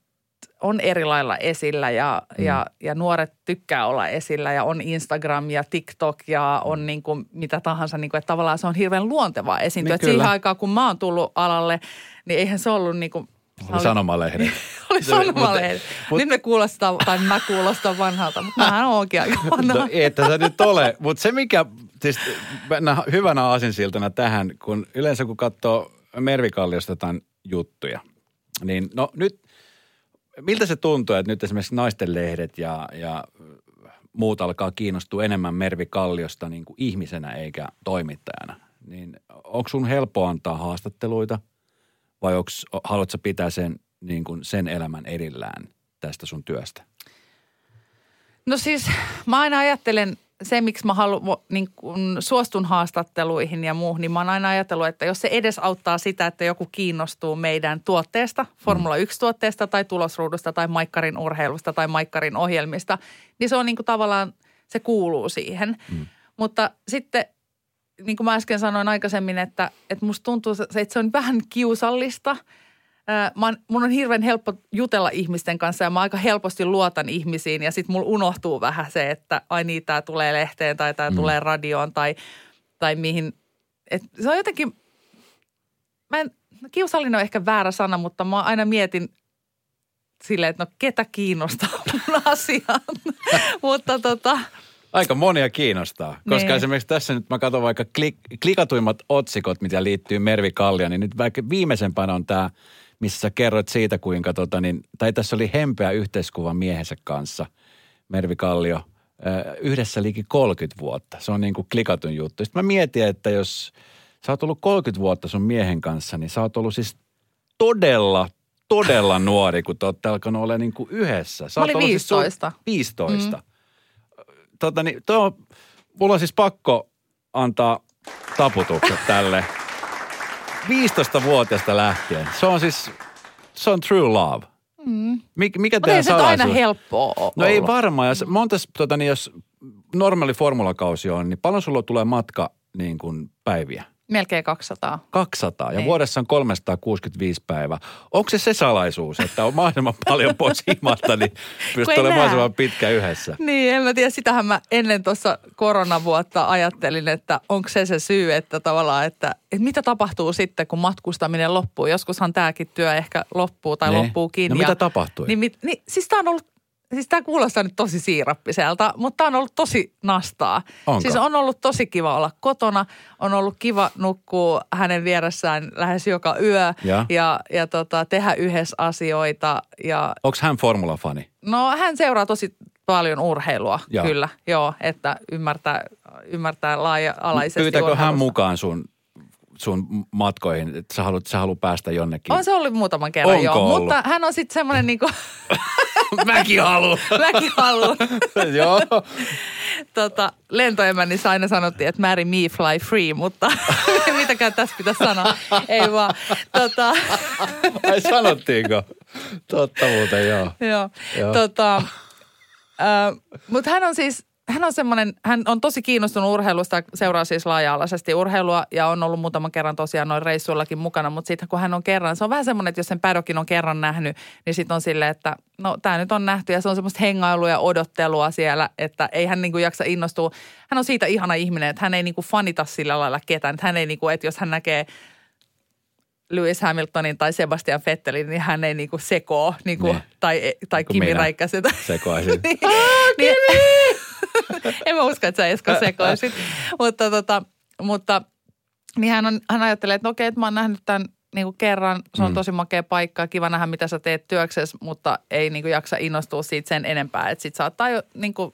on eri lailla esillä ja, mm. ja, ja nuoret tykkää olla esillä ja on Instagram ja TikTok ja on niin kuin mitä tahansa, niin kuin, että tavallaan se on hirveän luontevaa esiintyä. Niin siihen aikaan, kun mä oon tullut alalle, niin eihän se ollut niin kuin, Oli sanomalehdet. [LAUGHS] oli sanomalehdet. mut- Nyt me kuulostaa, tai mä kuulostan vanhalta, mutta mähän [LAUGHS] oonkin aika vanha. No ei, että sä nyt ole. Mutta se mikä, siis hyvänä aasinsiltana tähän, kun yleensä kun katsoo Mervikalliosta jotain juttuja, niin no nyt, miltä se tuntuu, että nyt esimerkiksi naisten lehdet ja, ja muut alkaa kiinnostua enemmän Mervi Kalliosta niin kuin ihmisenä eikä toimittajana. Niin onko sun helppo antaa haastatteluita vai onks, haluatko pitää sen, niin kuin sen elämän erillään tästä sun työstä? No siis mä aina ajattelen se, miksi mä halu, niin kun suostun haastatteluihin ja muuhun, niin mä oon aina ajatellut, että jos se edes auttaa sitä, että joku kiinnostuu meidän tuotteesta, Formula 1-tuotteesta tai tulosruudusta tai Maikkarin urheilusta tai Maikkarin ohjelmista, niin se on niin kuin tavallaan, se kuuluu siihen. Mm. Mutta sitten niin kuin mä äsken sanoin aikaisemmin, että, että musta tuntuu, se- että se on vähän kiusallista. Mä oon, mun on hirveän helppo jutella ihmisten kanssa ja mä aika helposti luotan ihmisiin ja sitten mulla unohtuu vähän se, että ai niin, tää tulee lehteen tai tää mm. tulee radioon tai, tai mihin. Et se on jotenkin, mä en, no kiusallinen on ehkä väärä sana, mutta mä aina mietin silleen, että no ketä kiinnostaa [LAUGHS] mun asiaan. [LAUGHS] mutta tota, Aika monia kiinnostaa, koska Niin. esimerkiksi tässä nyt mä katson vaikka klik, klikatuimmat otsikot, mitä liittyy Mervi Kallion, niin nyt vaikka viimeisempänä on tämä, missä sä kerroit siitä, kuinka tota niin, tai tässä oli hempeä yhteiskuva miehensä kanssa, Mervi Kallio, yhdessä liki 30 vuotta. Se on niin kuin klikatun juttu. Sitten mä mietin, että jos sä oot ollut 30 vuotta sun miehen kanssa, niin sä oot ollut siis todella, todella [LAUGHS] nuori, kun te olette alkanut olla niin kuin yhdessä. Sä Mä olin ollut siis sun- 15. 15. Mm. Tota niin, tuo, mulla on siis pakko antaa taputukset tälle 15-vuotiaasta lähtien. Se on siis, se on true love. Mm. Mik, mikä mutta ei se aina helppoa No ei varmaan. Jos, montas, tota, niin jos normaali formulakausi on, niin paljon sulla tulee matka niin kuin päiviä? Melkein 200. 200 ja Niin. vuodessa on 365 päivää. Onko se se salaisuus, että on mahdollisimman [LAUGHS] paljon pois himalta, niin pystyy olemaan mahdollisimman pitkä yhdessä? Niin, en mä tiedä. Sitähän mä ennen tuossa koronavuotta ajattelin, että onko se se syy, että tavallaan, että, että mitä tapahtuu sitten, kun matkustaminen loppuu. Joskushan tämäkin työ ehkä loppuu tai Niin. loppuukin. No ja, mitä tapahtui? Niin, niin, siis tämä on ollut, siis tämä kuulostaa nyt tosi siirappiselta, mutta tämä on ollut tosi nastaa. Onko? Siis on ollut tosi kiva olla kotona, on ollut kiva nukkua hänen vieressään lähes joka yö Ja? ja, ja tota, tehdä yhdessä asioita ja Onko hän formulafani? No hän seuraa tosi paljon urheilua, joo. kyllä, joo, että ymmärtää, ymmärtää laaja-alaisesti Pyytääkö hän urheilusta. mukaan sun, sun matkoihin, että sä haluat, sä haluat päästä jonnekin? On se ollut muutaman kerran, Onko joo. ollut? Mutta hän on sitten semmoinen niin kuin, [LAUGHS] Mäkin haluan. [LAUGHS] mäkin haluan. [LAUGHS] Joo. tota, lentoemännissä aina sanottiin, että marry me, fly free, mutta mitäkään tässä pitäisi sanoa. Ei vaan, tota, Ai sanottiinko? Totta muuten, joo. joo. Joo. Tota, äh, mutta hän on siis, hän on semmoinen, hän on tosi kiinnostunut urheilusta, seuraa siis laaja-alaisesti urheilua ja on ollut muutaman kerran tosiaan noin reissuillakin mukana, mutta sitten kun hän on kerran, se on vähän semmoinen, että jos sen pädokin on kerran nähnyt, niin sitten on silleen, että no tämä nyt on nähty ja se on semmoista hengailua ja odottelua siellä, että ei hän niinku jaksa innostua. Hän on siitä ihana ihminen, että hän ei niinku fanita sillä lailla ketään, että hän ei niinku, että jos hän näkee Lewis Hamiltonin tai Sebastian Vettelin, niin hän ei niinku sekoo, niinku, Niin. tai, tai Kimi minä. Räikkösen. Sekoaisin. [LAUGHS] niin, niin, [LAUGHS] en mä usko, että sä Esko sekoisit. mutta, tota, mutta Niin hän, on, hän ajattelee, että no okei, että mä oon nähnyt tämän niin kuin kerran, se on Mm. tosi makea paikka, kiva nähdä mitä sä teet työksessä, mutta ei niin kuin jaksa innostua siitä sen enempää. Että sit saattaa jo niin kuin,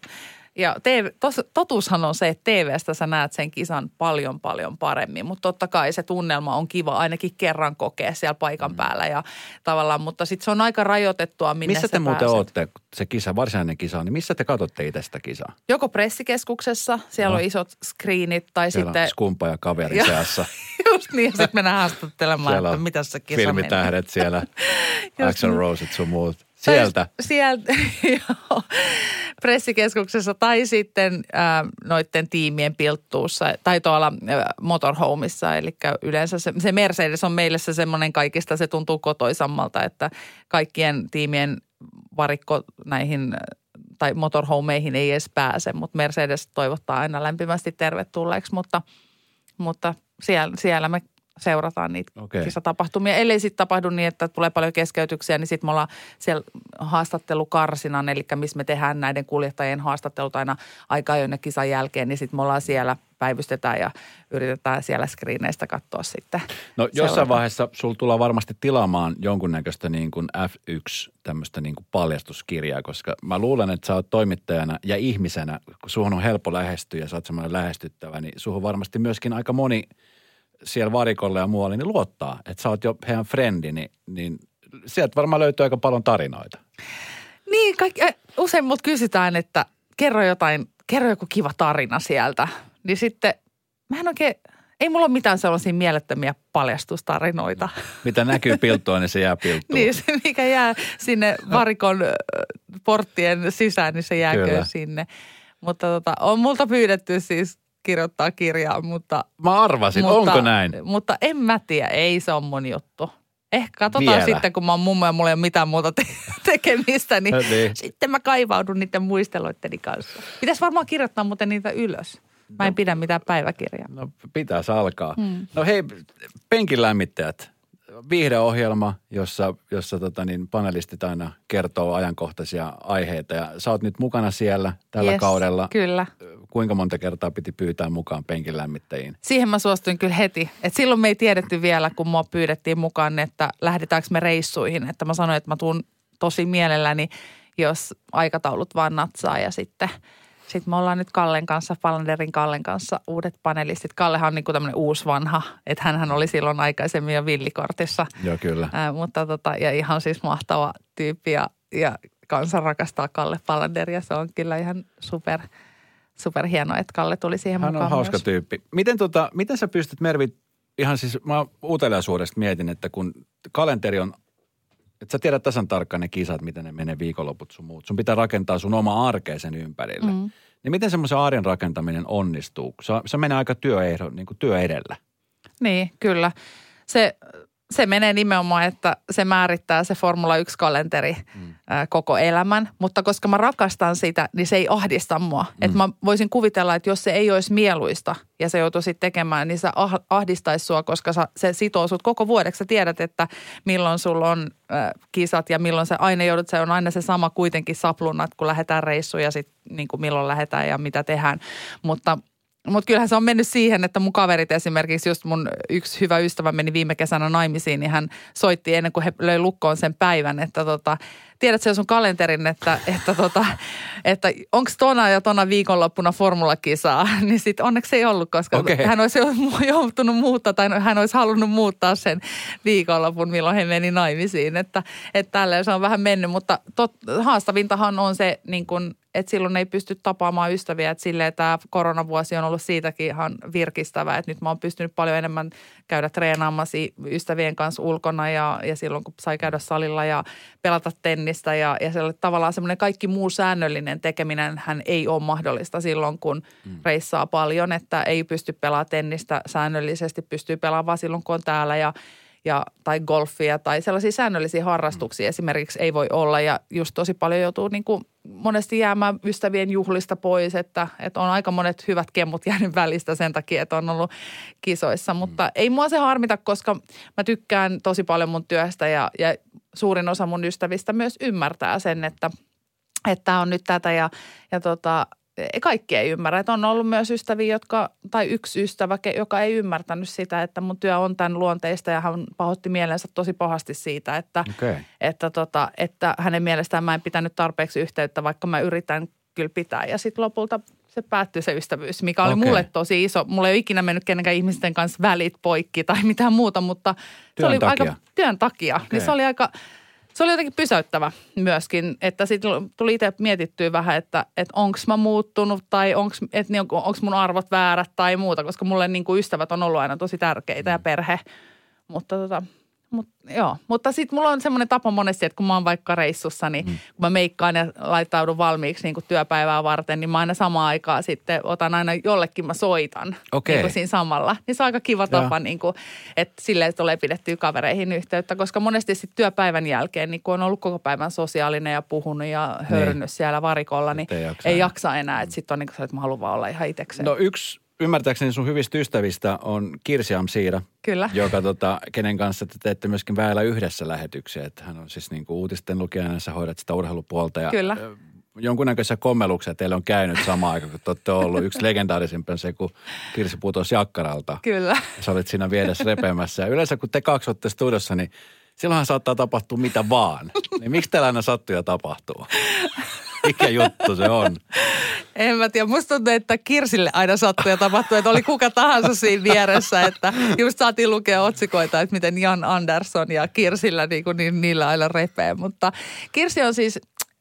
ja TV, tos, totuushan on se, että TVstä sä näet sen kisan paljon paljon paremmin, mutta totta kai se tunnelma on kiva ainakin kerran kokea siellä paikan mm. päällä ja tavallaan, mutta sitten se on aika rajoitettua, minne Missä sä te muuten pääset. olette, se kisa, varsinainen kisa, niin missä te katsotte itse sitä kisaa? Joko pressikeskuksessa, siellä No. on isot screenit tai Siellä sitten skumpa ja kaveri Joo. seassa. [LAUGHS] just niin, ja sitten mennään haastattelemaan, Siellä että mitä se kisa meni. Filmitähdet siellä, [LAUGHS] Just Axel niin. Roset sun muut. Tai Sieltä. Sieltä, [LAUGHS] joo. Pressikeskuksessa tai sitten äh, noiden tiimien pilttuussa tai tuolla äh, motorhomeissa. Eli yleensä se, se Mercedes on meille se semmoinen kaikista, se tuntuu kotoisammalta, että kaikkien tiimien varikko näihin äh, tai motorhomeihin ei edes pääse, mutta Mercedes toivottaa aina lämpimästi tervetulleeksi, mutta, mutta siellä, siellä me seurataan niitä okay. kisatapahtumia. Ellei sitten tapahdu niin, että tulee paljon keskeytyksiä, niin sitten me ollaan siellä haastattelukarsinan, eli missä me tehdään näiden kuljettajien haastattelut aina aika ajoin kisan jälkeen, niin sitten me ollaan siellä, päivystetään ja yritetään siellä screeneistä katsoa sitten. No jossain seurata. vaiheessa sulla tullaan varmasti tilaamaan jonkunnäköistä niin kuin F1 tämmöistä niin kuin paljastuskirjaa, koska mä luulen, että sä oot toimittajana ja ihmisenä, kun suhun on helppo lähestyä ja sä oot semmoinen lähestyttävä, niin suhun varmasti myöskin aika moni siellä varikolla ja muualla niin luottaa, että sä oot jo heidän frendi, niin, niin sieltä varmaan löytyy aika paljon tarinoita. Niin, kaikki, äh, usein mut kysytään, että kerro jotain, kerro joku kiva tarina sieltä. Niin sitten mä en oikein, ei mulla ole mitään sellaisia mielettömiä paljastustarinoita. Mitä näkyy pilttua, niin se jää pilttuun. [LAUGHS] Niin, se mikä jää sinne varikon porttien sisään, niin se jääkö Kyllä. sinne. Mutta tota, on multa pyydetty siis kirjoittaa kirjaa, mutta... Mä arvasin, mutta, onko näin? Mutta en mä tiedä, ei se on mun juttu. Ehkä katsotaan Vielä. sitten, kun mä oon mummo ja mulla ei ole mitään muuta te- [LAUGHS] tekemistä, niin, Niin. sitten mä kaivaudun niiden muisteloitteni kanssa. Pitäisi varmaan kirjoittaa muuten niitä ylös. Mä en pidä mitään päiväkirjaa. No pitäisi alkaa. Mm. No hei, penkin lämmittäjät. Viihdeohjelma, jossa, jossa tota niin, panelistit aina kertoo ajankohtaisia aiheita. Ja sä oot nyt mukana siellä tällä Yes, kaudella. Kyllä. Kuinka monta kertaa piti pyytää mukaan penkin lämmittäjiin? Siihen mä suostuin kyllä heti. Et silloin me ei tiedetty vielä, kun mua pyydettiin mukaan, että lähdetäänkö me reissuihin. Että mä sanoin, että mä tuun tosi mielelläni, jos aikataulut vaan natsaa. Ja sitten sit me ollaan nyt Kallen kanssa, Palanderin Kallen kanssa uudet panelistit. Kallehan on niin kuin tämmöinen uusi vanha, että hän oli silloin aikaisemmin jo villikortissa. Joo, kyllä. Ää, mutta tota, ja ihan siis mahtava tyyppi ja, ja kansa rakastaa Kalle Palanderia. Se on kyllä ihan super, super hienoa, että Kalle tuli siihen Hän mukaan on hauska myös. tyyppi. Miten, tota, miten sä pystyt Mervi, ihan siis mä uteliaisuudesta mietin, että kun kalenteri on, että sä tiedät tasan tarkkaan ne kisat, miten ne menee viikonloput sun muut. Sun pitää rakentaa sun oma arkea sen ympärille. Mm. Niin miten semmoisen arjen rakentaminen onnistuu? Se, se menee aika työehdo, niin kuin työ edellä. Niin, kyllä. Se, se menee nimenomaan, että se määrittää se Formula 1-kalenteri mm. Koko elämän. Mutta koska mä rakastan sitä, niin se ei ahdista mua. Mm. Että mä voisin kuvitella, että jos se ei olisi mieluista ja se joutuisit tekemään, niin se ah- ahdistaisi sua, koska sä, se sitoo sut koko vuodeksi. Sä tiedät, että milloin sulla on ää, kisat ja milloin se aina joudut, se on aina se sama kuitenkin saplunat, kun lähdetään reissuun ja sitten niin milloin lähdetään ja mitä tehdään. Mutta mutta kyllähän se on mennyt siihen, että mun kaverit esimerkiksi, just mun yksi hyvä ystävä meni viime kesänä naimisiin, niin hän soitti ennen kuin he löi lukkoon sen päivän, että tota, tiedätkö jo sun kalenterin, että, että, tota, että onko tona ja tona viikonloppuna formulakisaa, [LAUGHS] niin sitten onneksi ei ollut, koska okay. hän olisi joutunut muuttaa tai hän olisi halunnut muuttaa sen viikonlopun, milloin he meni naimisiin, että, että tälleen se on vähän mennyt, mutta tot, haastavintahan on se niin kuin, että silloin ei pysty tapaamaan ystäviä. Että silleen tämä koronavuosi on ollut siitäkin ihan virkistävä, että nyt mä oon pystynyt paljon enemmän käydä treenaamassa ystävien kanssa ulkona ja, ja silloin kun sai käydä salilla ja pelata tennistä ja, ja siellä tavallaan semmoinen kaikki muu säännöllinen tekeminen hän ei ole mahdollista silloin, kun mm. reissaa paljon, että ei pysty pelaamaan tennistä säännöllisesti, pystyy pelaamaan vaan silloin, kun on täällä ja ja, tai golfia tai sellaisia säännöllisiä harrastuksia esimerkiksi ei voi olla. Ja just tosi paljon joutuu niin kuin monesti jäämään ystävien juhlista pois, että, että on aika monet hyvät kemmut [LAUGHS] jäänyt välistä sen takia, että on ollut kisoissa. Mutta ei mua se harmita, koska mä tykkään tosi paljon mun työstä ja, ja suurin osa mun ystävistä myös ymmärtää sen, että että on nyt tätä ja, ja tota, kaikki ei ymmärrä. Että on ollut myös ystäviä, jotka, tai yksi ystävä, joka ei ymmärtänyt sitä, että mun työ on tämän luonteista ja hän pahoitti mielensä tosi pahasti siitä, että, okay. että, tota, että hänen mielestään mä en pitänyt tarpeeksi yhteyttä, vaikka mä yritän kyllä pitää. Ja sitten lopulta se päättyi se ystävyys, mikä oli okay. mulle tosi iso. Mulla ei ole ikinä mennyt kenenkään ihmisten kanssa välit poikki tai mitään muuta, mutta työn se oli takia. aika työn takia. Okay. Niin se oli aika, se oli jotenkin pysäyttävä myöskin, että sitten tuli itse mietittyä vähän, että, että onko mä muuttunut tai onko niin, mun arvot väärät tai muuta, koska mulle niin kuin ystävät on ollut aina tosi tärkeitä ja mm. perhe. Mutta tota, Mut, joo, mutta sitten mulla on semmoinen tapa monesti, että kun mä oon vaikka reissussa, niin mm. kun mä meikkaan ja laittaudun valmiiksi niin kuin työpäivää varten, niin mä aina samaan aikaan sitten otan aina jollekin mä soitan okay. niin kuin siinä samalla. Niin se on aika kiva tapa, niin kuin, että silleen, tulee pidettyä kavereihin yhteyttä, koska monesti sitten työpäivän jälkeen, niin kun on ollut koko päivän sosiaalinen ja puhunut ja hörnyt niin. siellä varikolla, niin ei jaksa, ei jaksa enää. Että sitten on niin kuin se, että mä haluan vaan olla ihan itsekseen. No yksi ymmärtääkseni sun hyvistä ystävistä on Kirsi Amsiira. Kyllä. Joka, tota, kenen kanssa te teette myöskin väellä yhdessä lähetyksiä. Että hän on siis niin kuin uutisten lukijana, sä hoidat sitä urheilupuolta. Ja, Kyllä. Jonkunnäköisiä kommelluksia teille on käynyt samaan aikaan, kun te olette ollut. Yksi legendaarisimpia se, kun Kirsi putosi jakkaralta. Kyllä. Sä olit siinä vieressä repeämässä. Ja yleensä kun te kaksi olette studiossa, niin silloinhan saattaa tapahtua mitä vaan. Niin miksi teillä aina sattuu ja tapahtuu? Mikä juttu se on? En mä tiedä. Musta tuntuu, että Kirsille aina sattui ja tapahtui, että oli kuka tahansa siinä vieressä. Että just saatiin lukea otsikoita, että miten Jan Andersson ja Kirsillä niin, kuin, niin niillä aina repee. Mutta Kirsi on siis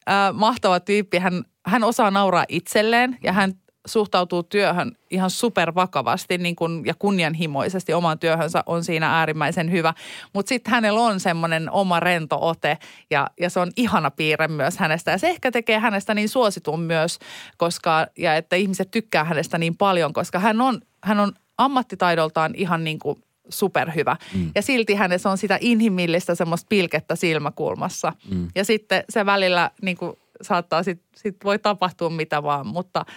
äh, mahtava tyyppi. Hän, hän osaa nauraa itselleen ja hän suhtautuu työhön ihan supervakavasti niin kun, ja kunnianhimoisesti oman työhönsä on siinä äärimmäisen hyvä. Mutta sitten hänellä on semmoinen oma rento ote ja, ja se on ihana piirre myös hänestä. Ja se ehkä tekee hänestä niin suositun myös, koska, ja että ihmiset tykkää hänestä niin paljon, koska hän on, hän on ammattitaidoltaan ihan niin kuin superhyvä. Mm. Ja silti hänessä on sitä inhimillistä semmoista pilkettä silmäkulmassa. Mm. Ja sitten se välillä niin kuin saattaa, sit, sit voi tapahtua mitä vaan, mutta –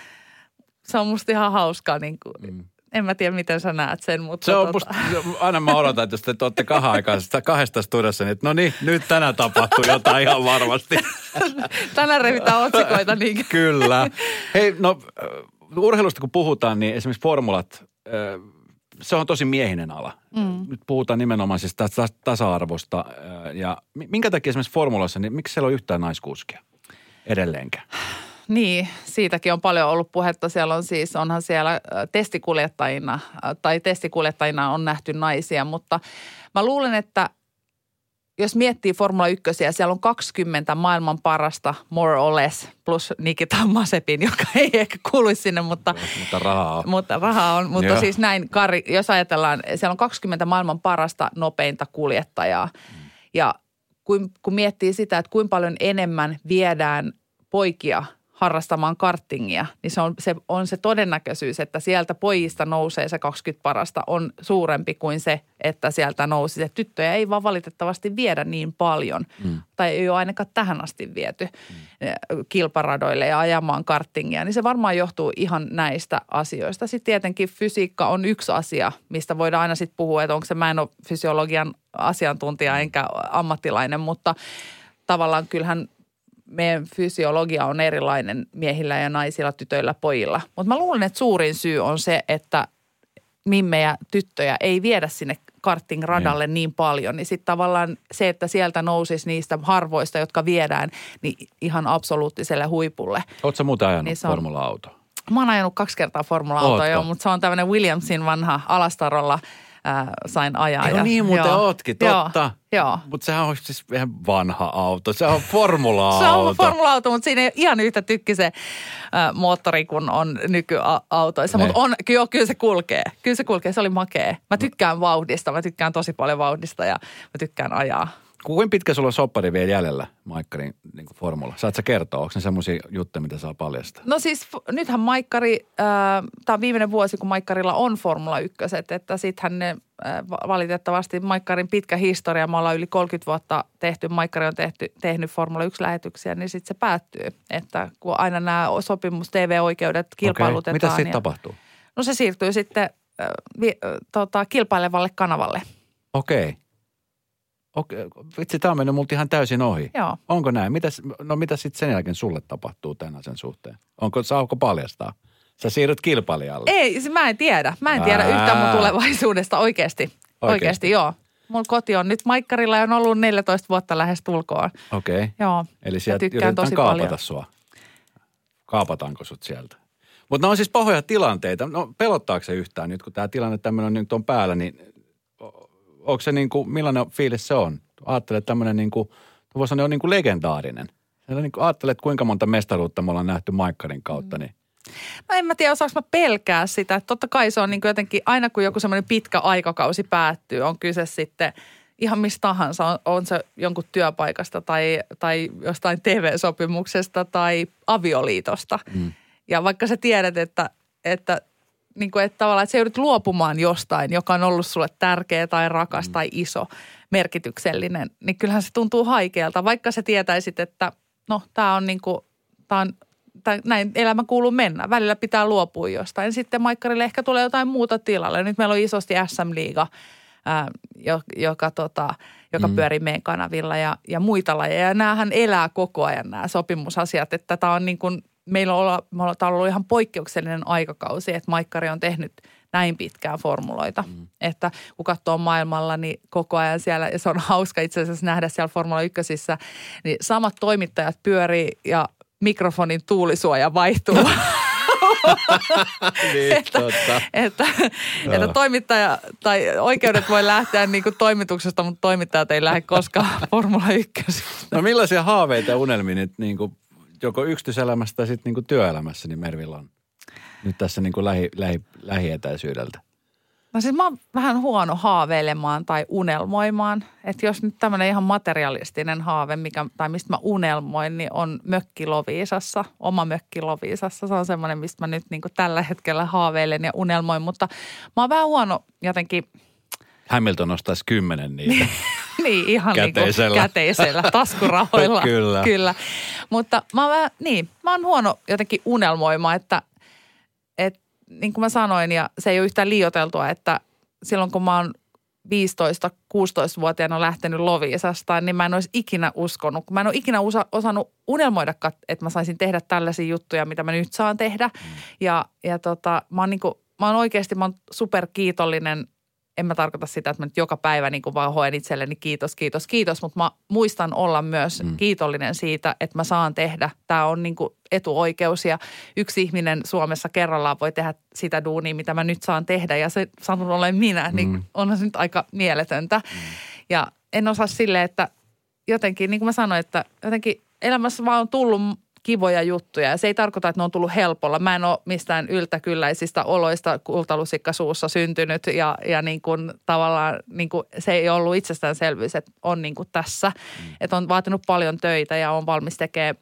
se on musta ihan hauskaa. Niin kuin, mm. En mä tiedä, miten sä näet sen, mutta... Se on tota... musta, aina mä odotan, että jos te olette kahden aikaa kahdesta studiossa, niin että no niin, nyt tänään tapahtuu jotain ihan varmasti. [LAUGHS] tänään revitään otsikoita niin. Kyllä. Hei, no urheilusta kun puhutaan, niin esimerkiksi formulat, se on tosi miehinen ala. Mm. Nyt puhutaan nimenomaan siis tasa-arvosta. Ja minkä takia esimerkiksi formulassa, niin miksi siellä on yhtään naiskuskia edelleenkään? Niin, siitäkin on paljon ollut puhetta. Siellä on siis, onhan siellä testikuljettajina, tai testikuljettajina on nähty naisia, mutta mä luulen, että jos miettii Formula 1, siellä on 20 maailman parasta, more or less, plus Nikita Masepin, joka ei ehkä kuuluisi sinne, mutta, mutta rahaa on. Mutta rahaa on, mutta Joo. siis näin, Kari, jos ajatellaan, siellä on 20 maailman parasta nopeinta kuljettajaa. Mm. Ja kun, kun miettii sitä, että kuinka paljon enemmän viedään poikia harrastamaan kartingia, niin se on se, on se todennäköisyys, että sieltä pojista nousee se 20 parasta on suurempi kuin se, että sieltä nousi se. Tyttöjä ei vaan valitettavasti viedä niin paljon, mm. tai ei ole ainakaan tähän asti viety mm. kilparadoille ja ajamaan kartingia, niin se varmaan johtuu ihan näistä asioista. Sitten tietenkin fysiikka on yksi asia, mistä voidaan aina sitten puhua, että onko se, mä en ole fysiologian asiantuntija enkä ammattilainen, mutta tavallaan kyllähän meidän fysiologia on erilainen miehillä ja naisilla, tytöillä, pojilla. Mutta mä luulen, että suurin syy on se, että mimmejä tyttöjä ei viedä sinne karting-radalle niin, niin paljon, niin sitten tavallaan se, että sieltä nousisi niistä harvoista, jotka viedään, niin ihan absoluuttiselle huipulle. Oletko muuten ajanut niin formula-auto? Mä oon ajanut kaksi kertaa formula-autoa, joo, mutta se on tämmöinen Williamsin vanha alastarolla – ää, sain ajaa. Joo, ja, niin muuten joo, ootkin, totta. Joo. Mutta sehän on siis ihan vanha auto. Se on formula-auto. [LAUGHS] se on formula-auto, mutta siinä ei ihan yhtä tykki se ää, moottori kuin on nykyautoissa. Mutta on, kyllä, kyllä se kulkee. Kyllä se kulkee, se oli makee. Mä tykkään vauhdista, mä tykkään tosi paljon vauhdista ja mä tykkään ajaa. Kuinka pitkä sulla on soppari vielä jäljellä Maikkarin niin formula? Saat sä kertoa, onko ne semmoisia juttuja, mitä saa paljastaa? No siis nythän Maikkari, äh, tämä on viimeinen vuosi, kun Maikkarilla on Formula 1, että sittenhän ne äh, valitettavasti Maikkarin pitkä historia, me ollaan yli 30 vuotta tehty, Maikkari on tehty, tehnyt Formula 1-lähetyksiä, niin sitten se päättyy. Että kun aina nämä sopimus, TV-oikeudet kilpailutetaan. Okay. Mitä sitten tapahtuu? No se siirtyy sitten äh, vi, äh, tota, kilpailevalle kanavalle. Okei. Okay. Okei, vitsi, tämä on mennyt multa ihan täysin ohi. Joo. Onko näin? Mitäs, no mitä sitten sen jälkeen sulle tapahtuu tämän sen suhteen? Onko, saako paljastaa? Sä siirryt kilpailijalle. Ei, mä en tiedä. Mä en tiedä Ää. yhtään mun tulevaisuudesta oikeasti. Oikeesti? Oikeasti, joo. Mun koti on nyt Maikkarilla ja on ollut 14 vuotta lähes tulkoon. Okei. Okay. Joo. Eli sieltä yritetään tosi kaapata paljon. sua. Kaapataanko sut sieltä? Mutta ne on siis pahoja tilanteita. No pelottaako se yhtään nyt, kun tämä tilanne tämmöinen nyt on päällä, niin onko se niin kuin, millainen fiilis se on? Ajattele tämmöinen niin kuin, voisi sanoa, on niin kuin legendaarinen. Niin kuin ajattelet, kuinka monta mestaruutta me ollaan nähty Maikkarin kautta, niin No en mä tiedä, osaanko mä pelkää sitä. Totta kai se on niin kuin jotenkin, aina kun joku semmoinen pitkä aikakausi päättyy, on kyse sitten ihan mistä tahansa. On, on se jonkun työpaikasta tai, tai jostain TV-sopimuksesta tai avioliitosta. Mm. Ja vaikka sä tiedät, että, että, niin kuin, että tavallaan, että sä joudut luopumaan jostain, joka on ollut sulle tärkeä tai rakas mm. tai iso, merkityksellinen, niin kyllähän se tuntuu haikealta. Vaikka sä tietäisit, että no tämä on niin kuin, tää on tai näin elämä kuuluu mennä. Välillä pitää luopua jostain. Sitten Maikkarille ehkä tulee jotain muuta tilalle. Nyt meillä on isosti SM-liiga, ää, jo- joka, tota, joka mm. pyörii meidän kanavilla ja, ja muita lajeja. Ja näähän elää koko ajan nämä sopimusasiat. Että tämä on niin kuin, meillä on, olla, me ollaan, ollut ihan poikkeuksellinen aikakausi, että Maikkari on tehnyt näin pitkään formuloita. Mm. Että kun katsoo maailmalla, niin koko ajan siellä, ja se on [LAUGHS] hauska itse asiassa nähdä siellä Formula 1, niin samat toimittajat pyörii ja mikrofonin tuulisuoja vaihtuu. [LAUGHS] [LAUGHS] niin että, totta. että, että toimittaja tai oikeudet voi lähteä niin kuin toimituksesta, mutta toimittajat ei lähde koskaan Formula 1. No millaisia haaveita ja unelmia nyt niin kuin, joko yksityiselämässä tai sitten niin työelämässä niin Mervillä on? Nyt tässä niin kuin lähi, lähi, lähietäisyydeltä. No siis mä oon vähän huono haaveilemaan tai unelmoimaan. Että jos nyt tämmöinen ihan materialistinen haave, mikä, tai mistä mä unelmoin, niin on mökki Loviisassa, oma mökki Loviisassa. Se on semmoinen, mistä mä nyt niin kuin tällä hetkellä haaveilen ja unelmoin, mutta mä oon vähän huono jotenkin Hamilton ostaisi kymmenen niitä. [LAUGHS] [LAUGHS] niin, ihan Käteisellä. Niin kuin käteisellä, taskurahoilla. [LAUGHS] Kyllä. Kyllä. Mutta mä oon vähän, niin, mä oon huono jotenkin unelmoimaan, että, että niin kuin mä sanoin, ja se ei ole yhtään liioteltua, että silloin kun mä oon 15-16-vuotiaana lähtenyt Loviisasta, niin mä en olisi ikinä uskonut, mä en ole ikinä usa, osannut unelmoidakaan, että mä saisin tehdä tällaisia juttuja, mitä mä nyt saan tehdä. Mm. Ja, ja tota, mä oon, niin kuin, mä oon oikeasti, mä oon superkiitollinen en mä tarkoita sitä, että mä nyt joka päivä niin kuin vaan hoen itselleni kiitos, kiitos, kiitos, mutta mä muistan olla myös mm. kiitollinen siitä, että mä saan tehdä. Tämä on niin kuin etuoikeus ja yksi ihminen Suomessa kerrallaan voi tehdä sitä duunia, mitä mä nyt saan tehdä ja se sanon olen minä, niin Mm. onhan se nyt aika mieletöntä. Mm. Ja en osaa sille, että jotenkin, niin kuin mä sanoin, että jotenkin elämässä vaan on tullut kivoja juttuja. Ja se ei tarkoita, että ne on tullut helpolla. Mä en ole mistään yltäkylläisistä oloista kultalusikka suussa syntynyt ja, ja niin kuin tavallaan niin kuin se ei ollut itsestäänselvyys, että on niin kuin tässä. Mm. Että on vaatinut paljon töitä ja on valmis tekemään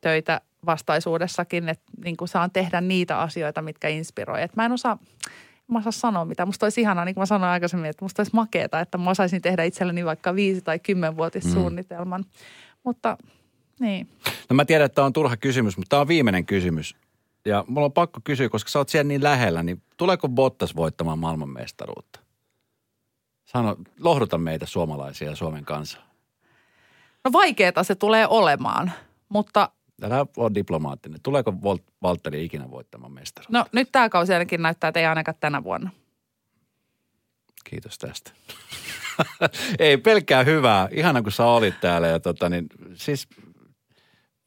töitä vastaisuudessakin, että niin kuin saan tehdä niitä asioita, mitkä inspiroi. Että mä en osaa, mä osaa sanoa mitä. Musta olisi ihanaa, niin kuin mä sanoin aikaisemmin, että musta olisi makeeta, että mä osaisin tehdä itselleni vaikka viisi- tai kymmenvuotissuunnitelman. Mm. Mutta niin. No mä tiedän, että tämä on turha kysymys, mutta tämä on viimeinen kysymys. Ja mulla on pakko kysyä, koska sä oot siellä niin lähellä, niin tuleeko Bottas voittamaan maailmanmestaruutta? Sano, lohduta meitä suomalaisia ja Suomen kansaa. No vaikeeta se tulee olemaan, mutta Älä ole diplomaattinen. Tuleeko Valtteri ikinä voittamaan mestaruutta? no nyt tämä kausi ainakin näyttää, että ei ainakaan tänä vuonna. Kiitos tästä. [LAUGHS] Ei pelkkää hyvää. Ihana, kun sä olit täällä. Ja tota, niin, siis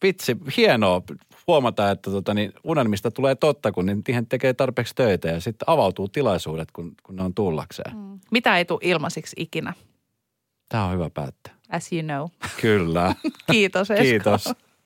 vitsi, hienoa huomata, että tota, niin, unelmista tulee totta, kun niihin tekee tarpeeksi töitä ja sitten avautuu tilaisuudet, kun, kun ne on tullakseen. Mm. Mitä ei tule ilmaisiksi ikinä, Tämä on hyvä päättää. as you know. Kyllä. [LAUGHS] Kiitos Esko. Kiitos.